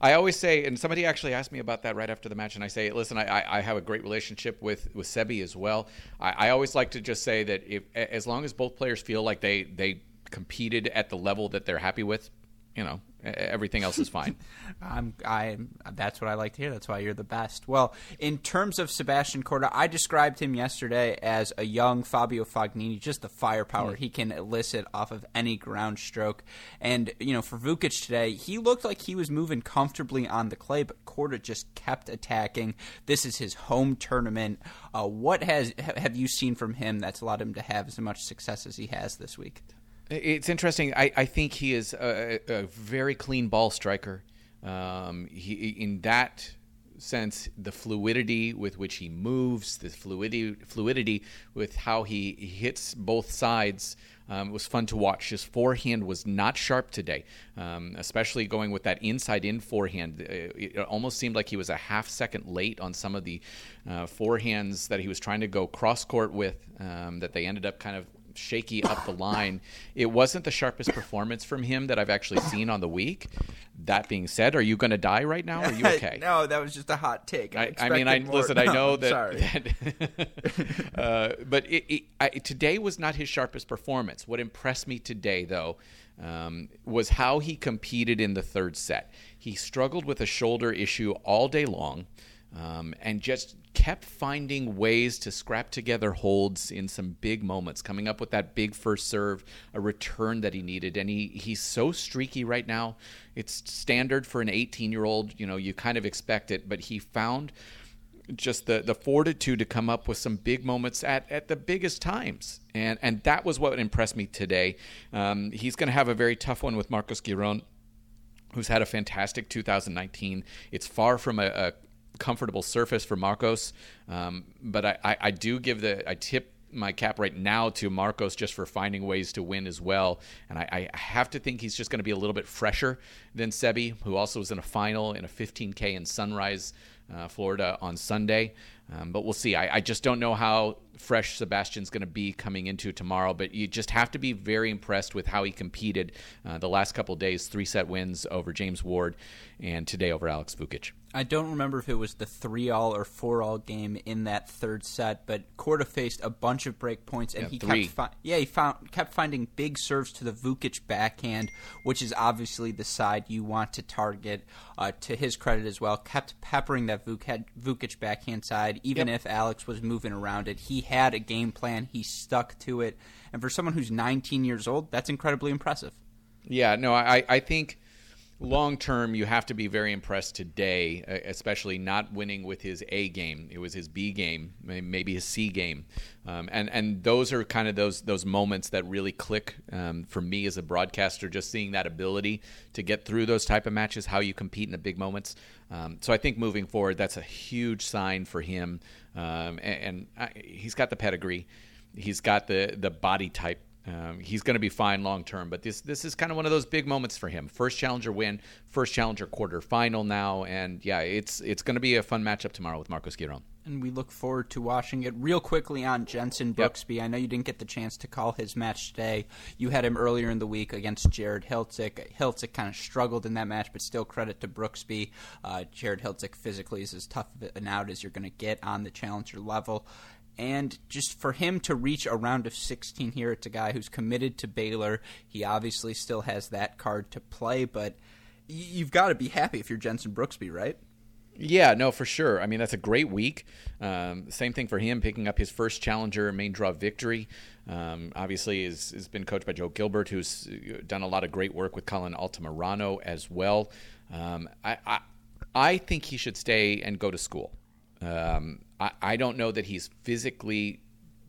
I always say, and somebody actually asked me about that right after the match, and I say, listen, I, I- have a great relationship with with Sebi as well. I, I always like to just say that if as long as both players feel like they they competed at the level that they're happy with, you know, everything else is fine. I'm, I, that's what I like to hear. That's why you're the best. Well, in terms of Sebastian Korda, I described him yesterday as a young Fabio Fognini, just the firepower he can elicit off of any ground stroke. And, you know, for Vukic today, he looked like he was moving comfortably on the clay, but Korda just kept attacking. This is his home tournament. Uh, what has have you seen from him that's allowed him to have as much success as he has this week? It's interesting. I, I think he is a, a very clean ball striker. Um, he, in that sense, the fluidity with which he moves, the fluidity, fluidity with how he hits both sides. Um, it was fun to watch. His forehand was not sharp today, um, especially going with that inside in forehand. Uh, It almost seemed like he was a half second late on some of the uh, forehands that he was trying to go cross court with, um, that they ended up kind of shaky up the line. It wasn't the sharpest performance from him that I've actually seen on the week. That being said, are you going to die right now? Are you okay? no, that was just a hot take. I, I mean, I more. listen. I No, know I'm that, sorry. that uh, but it, it, I, today was not his sharpest performance. What impressed me today, though, um, was how he competed in the third set. He struggled with a shoulder issue all day long, um, and just kept finding ways to scrap together holds in some big moments. Coming up with that big first serve, a return that he needed, and he he's so streaky right now. It's standard for an 18 year old. You know, you kind of expect it, but he found just the the fortitude to come up with some big moments at, at the biggest times, and and that was what impressed me today. Um, he's going to have a very tough one with Marcos Giron, who's had a fantastic 2019. It's far from a, a comfortable surface for Marcos, um, but I, I, I do give the I tip my cap right now to Marcos just for finding ways to win as well. And I, I have to think he's just going to be a little bit fresher than Sebi, who also was in a final in a 15K in Sunrise, uh, Florida on Sunday. Um, but we'll see. I, I just don't know how fresh Sebastian's going to be coming into tomorrow, but you just have to be very impressed with how he competed uh, the last couple days. Three set wins over James Ward, and today over Alex Vukic. I don't remember if it was the three all or four all game in that third set, but Korda faced a bunch of break points, and Yeah, he three. kept fi- yeah he found kept finding big serves to the Vukic backhand, which is obviously the side you want to target. Uh, to his credit as well, kept peppering that Vukic, Vukic backhand side, even Yep. if Alex was moving around it. He had a game plan, he stuck to it, and for someone who's 19 years old, that's incredibly impressive. Yeah, no, I, I think long term you have to be very impressed today, uh, especially not winning with his A game. It was his B game, maybe his C game, um, and and those are kind of those those moments that really click um, for me as a broadcaster. Just seeing that ability to get through those type of matches, how you compete in the big moments. Um, so I think moving forward, that's a huge sign for him, um, and, and I, he's got the pedigree, he's got the the body type um, he's going to be fine long term, but this this is kind of one of those big moments for him. First challenger win, first challenger quarter final now, and yeah, it's it's going to be a fun matchup tomorrow with Marcos Giron. And we look forward to watching it. Real quickly on Jenson Brooksby, I know you didn't get the chance to call his match today. You had him earlier in the week against Jared Hiltzik. Hiltzik kind of struggled in that match, but still credit to Brooksby. Uh, Jared Hiltzik physically is as tough of an out as you're going to get on the challenger level. And just for him to reach a round of 16 here, it's a guy who's committed to Baylor. He obviously still has that card to play, but you've got to be happy if you're Jenson Brooksby, right? Yeah, no, for sure. I mean, that's a great week. Um, same thing for him, picking up his first challenger main draw victory. Um, obviously, has has been coached by Joe Gilbert, who's uh, done a lot of great work with Colin Altamirano as well. Um, I, I I think he should stay and go to school. Um, I, I don't know that he's physically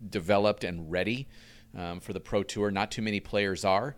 developed and ready um, for the pro tour. Not too many players are.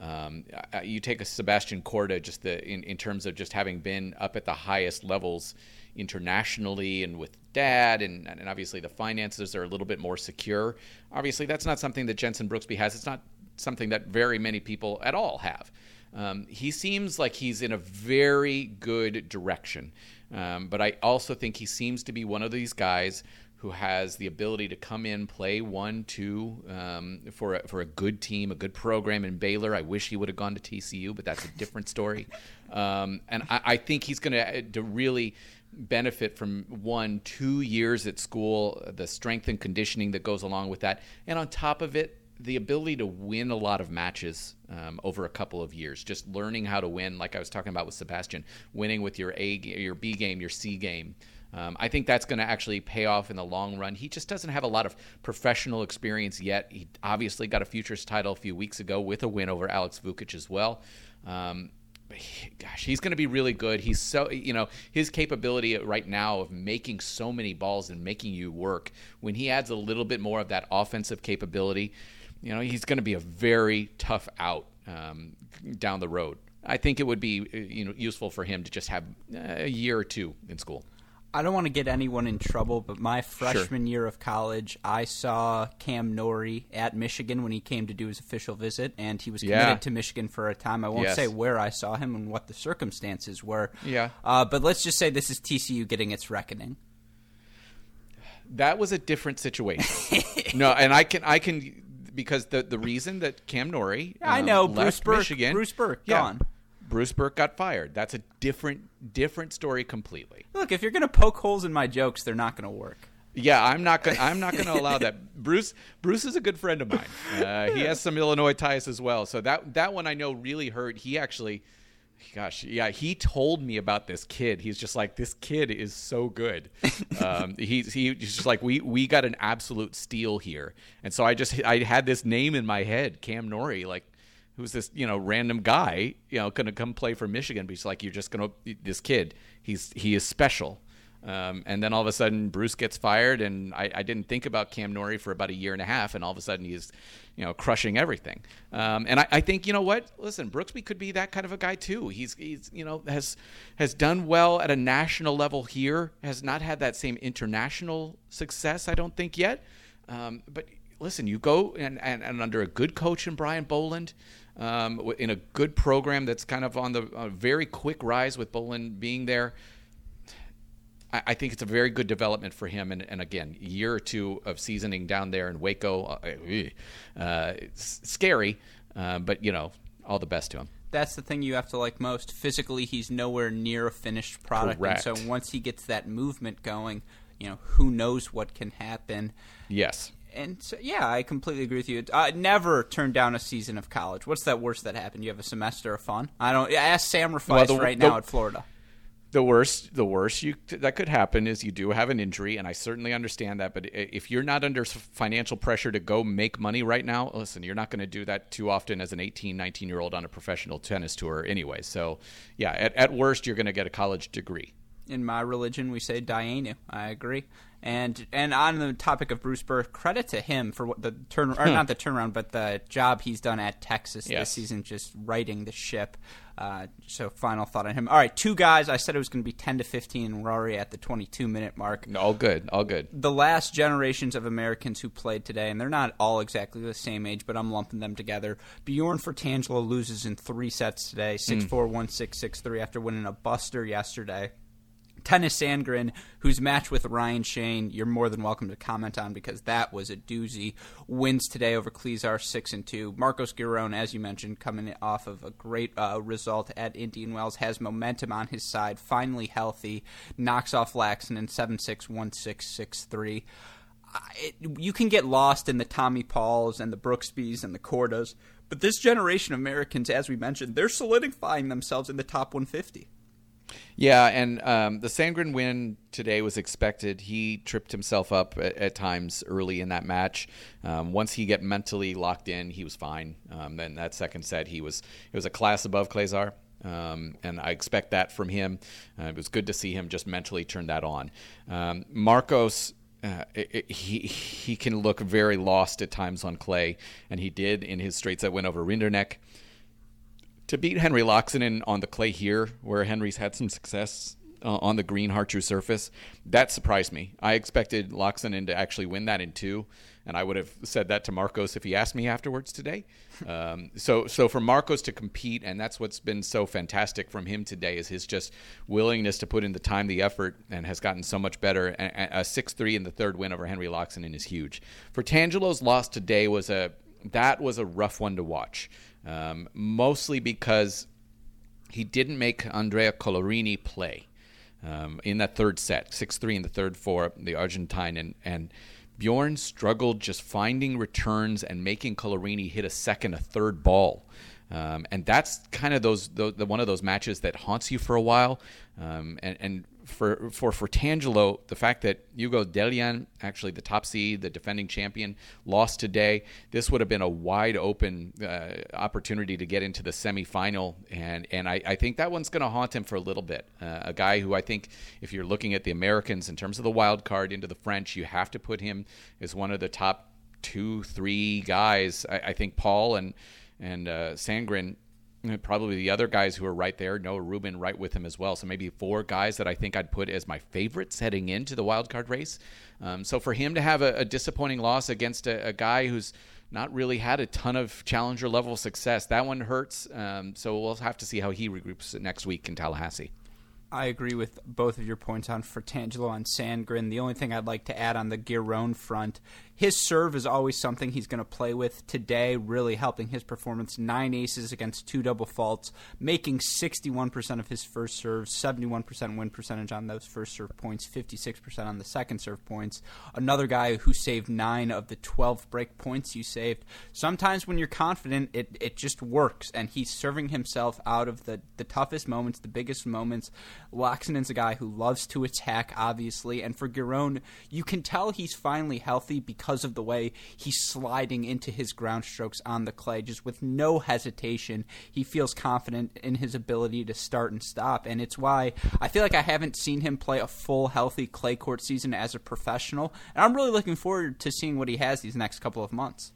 Um, you take a Sebastian Korda, just the in, in terms of just having been up at the highest levels internationally and with dad, and, and obviously the finances are a little bit more secure. Obviously, that's not something that Jenson Brooksby has. It's not something that very many people at all have. Um, he seems like he's in a very good direction, um, but I also think he seems to be one of these guys who has the ability to come in, play one, two um, for a, for a good team, a good program in Baylor. I wish he would have gone to TCU, but that's a different story. Um, and I, I think he's going to to really benefit from one, two years at school, the strength and conditioning that goes along with that, and on top of it, the ability to win a lot of matches um, over a couple of years, just learning how to win, like I was talking about with Sebastian, winning with your A, your B game, your C game. Um, I think that's going to actually pay off in the long run. He just doesn't have a lot of professional experience yet. He obviously got a futures title a few weeks ago with a win over Alex Vukic as well. Um, he- gosh, he's going to be really good. He's so, you know, his capability right now of making so many balls and making you work, when he adds a little bit more of that offensive capability, you know, he's going to be a very tough out um, down the road. I think it would be, uh, you know, useful for him to just have uh, a year or two in school. I don't want to get anyone in trouble, but my freshman year of college, I saw Cam Norrie at Michigan when he came to do his official visit, and he was committed Yeah. to Michigan for a time. I won't Yes. say where I saw him and what the circumstances were. Yeah. Uh, but let's just say this is TCU getting its reckoning. that was a different situation. no, and I can I can because the the reason that Cam Norrie I um, know, left Bruce Berque- Michigan, Bruce Berque, yeah, gone. Bruce Berque got fired. That's a different different story completely. Look, if you're going to poke holes in my jokes, they're not going to work. Yeah, I'm not going. I'm not going to allow that. Bruce Bruce is a good friend of mine. Uh, he has some Illinois ties as well. So that that one I know really hurt. He actually, gosh, yeah, he told me about this kid. He's just like this kid is so good. Um, he's he's just like we we got an absolute steal here. And so I just I had this name in my head, Cam Norrie, like. Who's this, you know, random guy, you know, going to come play for Michigan? But he's like, you're just going to, this kid, he's he is special. Um, and then all of a sudden, Bruce gets fired, and I, I didn't think about Cam Norrie for about a year and a half, and all of a sudden he's, you know, crushing everything. Um, and I, I think you know what? Listen, Brooksby could be that kind of a guy too. He's he's you know has has done well at a national level here, has not had that same international success, I don't think yet. Um, but listen, you go and, and, and under a good coach in Brian Boland, um, in a good program that's kind of on the a very quick rise with Boland being there. I, I think it's a very good development for him. And, and again, a year or two of seasoning down there in Waco, uh, uh, it's scary, uh, but you know, all the best to him that's the thing you have to like most. Physically, he's nowhere near a finished product, Correct. and so once he gets that movement going, you know, who knows what can happen. Yes. And so, yeah, I completely agree with you. Uh, never turn down a season of college. What's that worst that happened? You have a semester of fun. I don't. Ask Sam Riffice Well, right the- now at Florida. the worst the worst you that could happen is you do have an injury and i certainly understand that but if you're not under financial pressure to go make money right now listen you're not going to do that too often as an 18 19 year old on a professional tennis tour anyway so yeah at, at worst you're going to get a college degree in my religion, we say Dayenu. I agree. And and on the topic of Bruce Berque, credit to him for what the turn or not the turnaround, but the job he's done at Texas Yes. this season, just writing the ship. Uh, so final thought on him. All right, two guys. I said it was going to be ten to fifteen. and We're already at the twenty-two minute mark. all good all good The last generations of Americans who played today, and they're not all exactly the same age, but I'm lumping them together. Bjorn Fratangelo loses in three sets today, six four one six six three after winning a buster yesterday. Tennys Sandgren, whose match with Ryan Shane, you're more than welcome to comment on because that was a doozy. Wins today over Klezar six and two. Marcos Giron, as you mentioned, coming off of a great uh, result at Indian Wells, has momentum on his side. Finally healthy, knocks off Laxon in seven six one six six three. You can get lost in the Tommy Pauls and the Brooksbys and the Kordas, but this generation of Americans, as we mentioned, they're solidifying themselves in the top 150. Yeah, and um, the Sandgren win today was expected. He tripped himself up at, at times early in that match. Um, once he get mentally locked in, he was fine. Um, then that second set, he was it was a class above Klezar. Um, and I expect that from him. Uh, it was good to see him just mentally turn that on. Um, Marcos, uh, it, it- he he can look very lost at times on clay, and he did in his straight set win over Rinderknech to beat Henri Laaksonen on the clay here, where Henry's had some success uh, on the green hard true surface, that surprised me. I expected Laaksonen to actually win that in two, and I would have said that to Marcos if he asked me afterwards today. Um, so, so for Marcos to compete, and that's what's been so fantastic from him today is his just willingness to put in the time, the effort, and has gotten so much better. And- A six three in the third win over Henri Laaksonen is huge. Fratangelo's loss today was a that was a rough one to watch, um, mostly because he didn't make Andrea Collarini play um, in that third set, six three in the third for the Argentine, and and Bjorn struggled just finding returns and making Collarini hit a second, a third ball. Um, and that's kind of those, the one of those matches that haunts you for a while. Um, and, and for for Fratangelo, the fact that Hugo Dellien, actually the top seed, the defending champion, lost today, this would have been a wide open uh, opportunity to get into the semifinal, and and I, I think that one's going to haunt him for a little bit. Uh, a guy who I think, if you're looking at the Americans in terms of the wild card into the French, you have to put him as one of the top two, three guys. I, I think Paul and and uh, Sandgren and Probably the other guys who are right there, Noah Rubin right with him as well. So maybe four guys that I think I'd put as my favorites heading into the wild card race. Um, so for him to have a, a disappointing loss against a, a guy who's not really had a ton of challenger level success, that one hurts. Um, so we'll have to see how he regroups next week in Tallahassee. I agree with both of your points on Fratangelo and Sandgren. The only thing I'd like to add on the Giron front, his serve is always something he's going to play with today, really helping his performance. Nine aces against two double faults, making 61% of his first serves, 71% win percentage on those first serve points, 56% on the second serve points. Another guy who saved nine of the 12 break points you saved. Sometimes when you're confident, it, it just works, and he's serving himself out of the, the toughest moments, the biggest moments. Laaksonen's a guy who loves to attack, obviously, and for Giron, you can tell he's finally healthy because of the way he's sliding into his ground strokes on the clay, just with no hesitation. He feels confident in his ability to start and stop, and it's why I feel like I haven't seen him play a full, healthy clay court season as a professional, and I'm really looking forward to seeing what he has these next couple of months.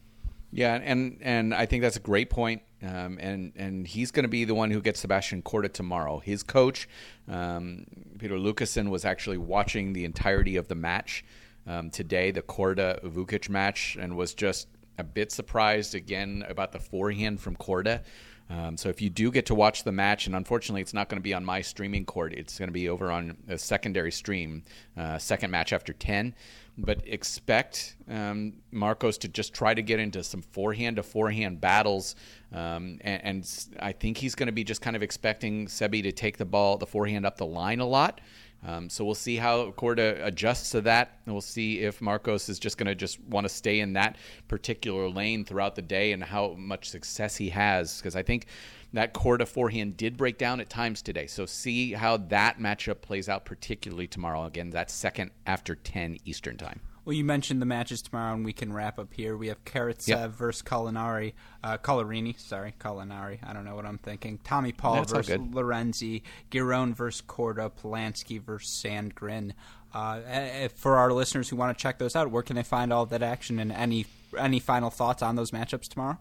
Yeah, and and I think that's a great point. Um, and and he's going to be the one who gets Sebastian Korda tomorrow. His coach, um, Peter Lucasen, was actually watching the entirety of the match um, today, the Korda Vukic match, and was just a bit surprised again about the forehand from Korda. Um, so if you do get to watch the match, and unfortunately it's not going to be on my streaming court, it's going to be over on a secondary stream, uh, second match after 10. But expect um, Marcos to just try to get into some forehand to forehand battles. Um, and, and, I think he's going to be just kind of expecting Sebi to take the ball, the forehand up the line a lot. Um, so we'll see how Korda adjusts to that. And we'll see if Marcos is just going to just want to stay in that particular lane throughout the day and how much success he has. Because I think that Korda forehand did break down at times today. So see how that matchup plays out, particularly tomorrow. Again, that's second after 10 Eastern time. Well, you mentioned the matches tomorrow, and we can wrap up here. We have Karatsev yep. versus Culinari, uh, Collarini. Sorry, Culinari. I don't know what I'm thinking. Tommy Paul That's versus Lorenzi. Giron versus Korda. Polansky versus Sandgren. Uh, for our listeners who want to check those out, where can they find all that action and any any final thoughts on those matchups tomorrow?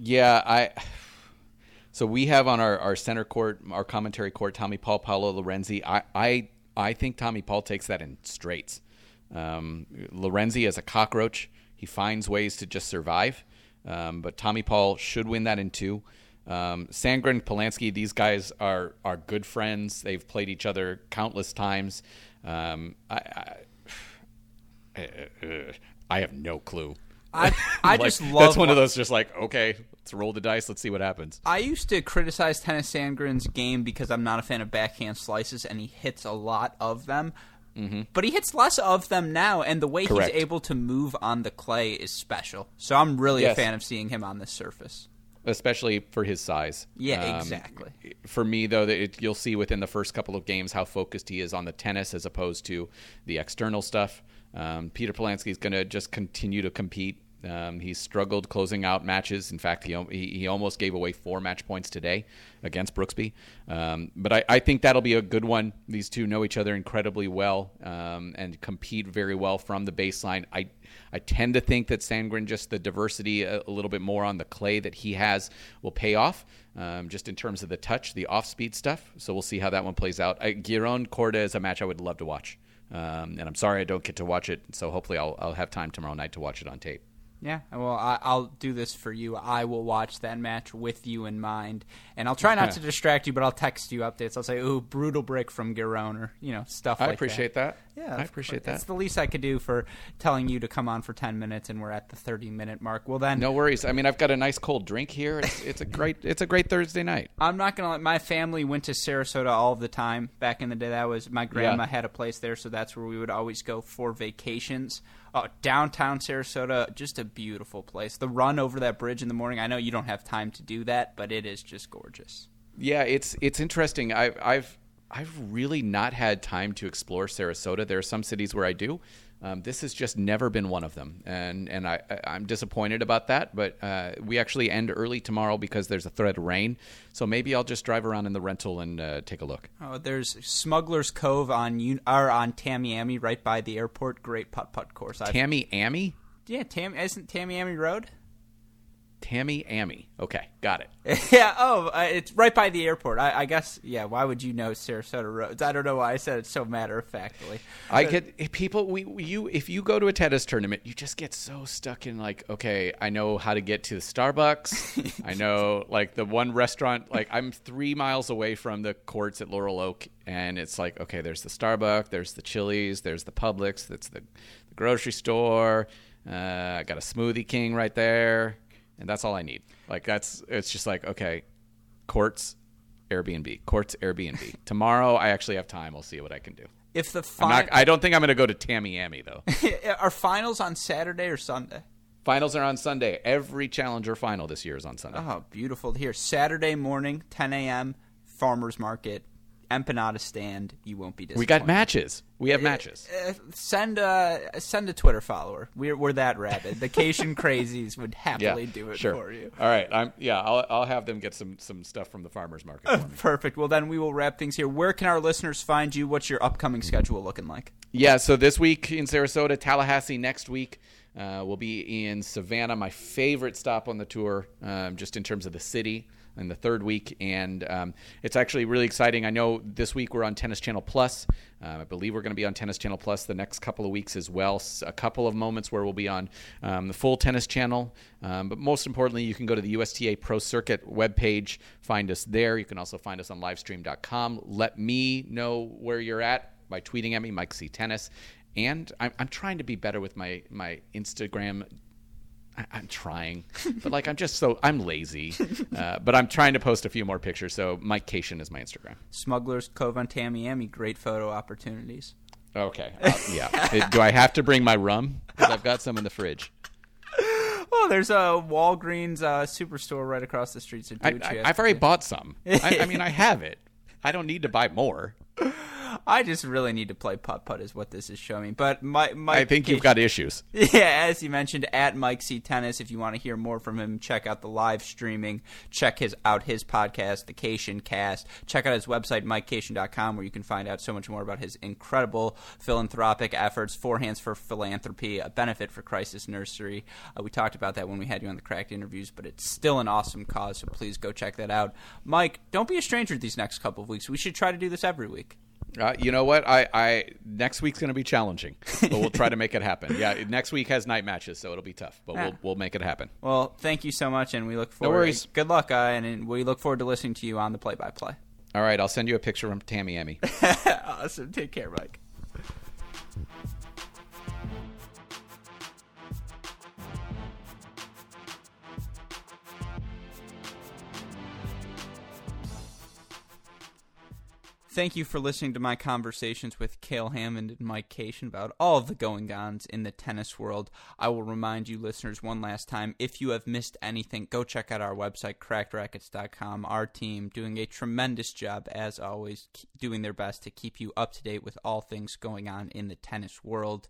Yeah, I. So we have on our, our center court, our commentary court, Tommy Paul, Paolo Lorenzi. I, I I think Tommy Paul takes that in straights. Um, Lorenzi is a cockroach. He finds ways to just survive. Um, but Tommy Paul should win that in two. Um, Sandgren, Polansky, these guys are are good friends. They've played each other countless times. Um, I, I, I, have no clue. I I like, just love that's one of those just like okay, let's roll the dice, let's see what happens. I used to criticize Tennys Sandgren's game because I'm not a fan of backhand slices, and he hits a lot of them. Mm-hmm. But he hits less of them now, and the way Correct. he's able to move on the clay is special. So I'm really yes. a fan of seeing him on this surface. Especially for his size. Yeah, um, exactly. For me, though, it, you'll see within the first couple of games how focused he is on the tennis as opposed to the external stuff. Um, Peter Polansky is going to just continue to compete um, struggled closing out matches. In fact, he, he, almost gave away four match points today against Brooksby. Um, but I, I, think that'll be a good one. These two know each other incredibly well um, and compete very well from the baseline. I I tend to think that Sandgren, just the diversity a, a little bit more on the clay that he has, will pay off. Um, just in terms of the touch, the off speed stuff. So we'll see how that one plays out. Giron Korda is a match I would love to watch. Um, and I'm sorry I don't get to watch it. So hopefully I'll, I'll have time tomorrow night to watch it on tape. Yeah, well, I, will do this for you. I will watch that match with you in mind, and I'll try not to distract you, but I'll text you updates. I'll say, "Ooh, brutal break from Giron," or you know, stuff. I like appreciate that. that. Yeah, I appreciate that. It's the least I could do for telling you to come on for ten minutes, and we're at the thirty minute mark. Well, then, no worries. I mean, I've got a nice cold drink here. It's, it's a great, it's a great Thursday night. I'm not gonna let my family went to Sarasota all the time back in the day. That was my grandma yeah. had a place there, so that's where we would always go for vacations. Oh, downtown Sarasota, just a beautiful place. The run over that bridge in the morning. I know you don't have time to do that, but it is just gorgeous. Yeah, it's it's interesting. I've I've I've really not had time to explore Sarasota. There are some cities where I do, um, this has just never been one of them, and and I I'm disappointed about that. But uh, we actually end early tomorrow because there's a threat of rain, so maybe I'll just drive around in the rental and uh, take a look. Oh, there's Smuggler's Cove on or on Tamiami, right by the airport. Great putt putt course. Tamiami. Yeah, Tam isn't Tamiami Road. Tamiami. Okay, got it. yeah. Oh, uh, it's right by the airport. I, I, guess. Yeah. Why would you know Sarasota roads? I don't know why I said it so matter of factly. I get people. We, we, you if you go to a tennis tournament, you just get so stuck in like, okay, I know how to get to the Starbucks. I know like the one restaurant. Like I'm three miles away from the courts at Laurel Oak, and it's like, okay, there's the Starbucks, there's the Chili's, there's the Publix, that's the, the grocery store. Uh, I got a Smoothie King right there and that's all I need. Like that's it's just like okay, courts, Airbnb, courts, Airbnb. Tomorrow I actually have time. I'll see what I can do. If the fi- I don't think I'm going to go to Tamiami though. Are finals on Saturday or Sunday? Finals are on Sunday. Every challenger final this year is on Sunday. Oh, beautiful to hear. Saturday morning, 10 a.m. Farmers Market empanada stand, you won't be disappointed. We got matches. We have uh, matches. Uh, send a send a Twitter follower. We're we're that rabid. The Vacation crazies would happily yeah, do it sure. for you. All right. I'm yeah. I'll I'll have them get some some stuff from the farmers market. Uh, perfect. Well, then we will wrap things here. Where can our listeners find you? What's your upcoming schedule looking like? Yeah. So this week in Sarasota, Tallahassee next week. Uh, we'll be in Savannah, my favorite stop on the tour, um, just in terms of the city. In the third week, and um, it's actually really exciting. I know this week we're on Tennis Channel Plus. Uh, I believe we're going to be on Tennis Channel Plus the next couple of weeks as well. A couple of moments where we'll be on um, the full Tennis Channel, um, but most importantly, you can go to the USTA Pro Circuit webpage, find us there. You can also find us on Livestream.com. Let me know where you're at by tweeting at me, Mike C Tennis, and I'm, I'm trying to be better with my my Instagram I, am trying, but like I'm just so I'm lazy. Uh, but I'm trying to post a few more pictures. So Mike Cation is my Instagram. Smugglers Cove on Tamiami, great photo opportunities. Okay, uh, yeah. Do I have to bring my rum? Because I've got some in the fridge. Oh, there's a Walgreens uh, superstore right across the street. So I, have already bought some. I, I mean, I have it. I don't need to buy more. I just really need to play putt putt is what this is showing me. But my, my I think you've got issues. Yeah, as you mentioned, at Mike C Tennis. If you want to hear more from him, check out the live streaming. Check his out his podcast, The Cation Cast. Check out his website, MikeCation.com, where you can find out so much more about his incredible philanthropic efforts. Four Hands for Philanthropy, a benefit for Crisis Nursery. Uh, we talked about that when we had you on the Cracked interviews, but it's still an awesome cause. So please go check that out. Mike, don't be a stranger these next couple of weeks. We should try to do this every week. Uh, you know what? I, I next week's going to be challenging, but we'll try to make it happen. Yeah, next week has night matches, so it'll be tough, but we'll we'll make it happen. Well, thank you so much, and we look forward. No worries. Good luck, uh, and we look forward to listening to you on the play-by-play. All right, I'll send you a picture from Tamiami. awesome. Take care, Mike. Thank you for listening to my conversations with Cale Hammond and Mike Cation about all of the going ons in the tennis world. I will remind you, listeners, one last time if you have missed anything, go check out our website, crackedrackets.com. Our team doing a tremendous job, as always, doing their best to keep you up to date with all things going on in the tennis world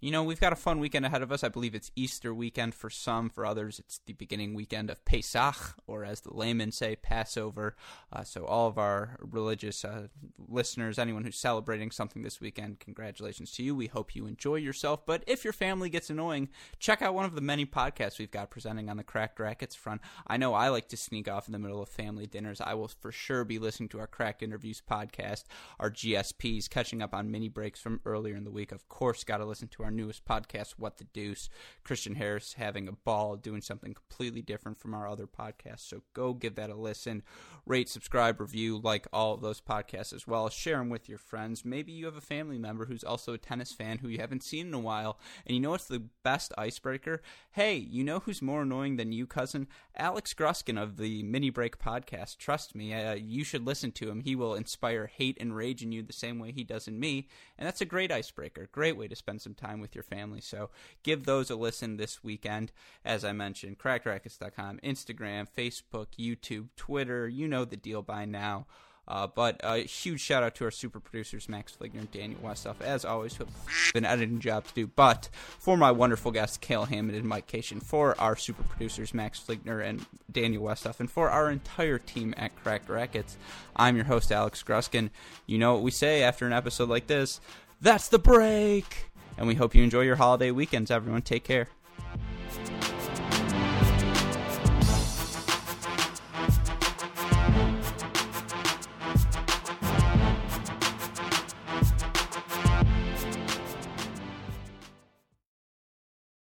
you know, we've got a fun weekend ahead of us. I believe it's Easter weekend for some. For others, it's the beginning weekend of Pesach, or as the laymen say, Passover. Uh, so, all of our religious uh, listeners, anyone who's celebrating something this weekend, congratulations to you. We hope you enjoy yourself. But if your family gets annoying, check out one of the many podcasts we've got presenting on the Cracked Rackets front. I know I like to sneak off in the middle of family dinners. I will for sure be listening to our Cracked Interviews podcast, our GSPs, catching up on mini breaks from earlier in the week. Of course, got to listen to our newest podcast, What the Deuce. Christian Harris having a ball doing something completely different from our other podcasts. So go give that a listen. Rate, subscribe, review, like all of those podcasts as well. Share them with your friends. Maybe you have a family member who's also a tennis fan who you haven't seen in a while. And you know what's the best icebreaker? Hey, you know who's more annoying than you, cousin? Alex Gruskin of the Mini Break podcast. Trust me, uh, you should listen to him. He will inspire hate and rage in you the same way he does in me. And that's a great icebreaker. Great way to spend some time with your family. So give those a listen this weekend. As I mentioned, crackedrackets.com, Instagram, Facebook, YouTube, Twitter. You know the deal by now. Uh, but a huge shout out to our super producers, Max Fligner and Daniel Westoff, as always, who have an editing job to do. But for my wonderful guests, Cale Hammond and Mike Cation, for our super producers, Max Fligner and Daniel Westoff, and for our entire team at Cracked Rackets, I'm your host, Alex Gruskin. You know what we say after an episode like this that's the break! And we hope you enjoy your holiday weekends, everyone. Take care.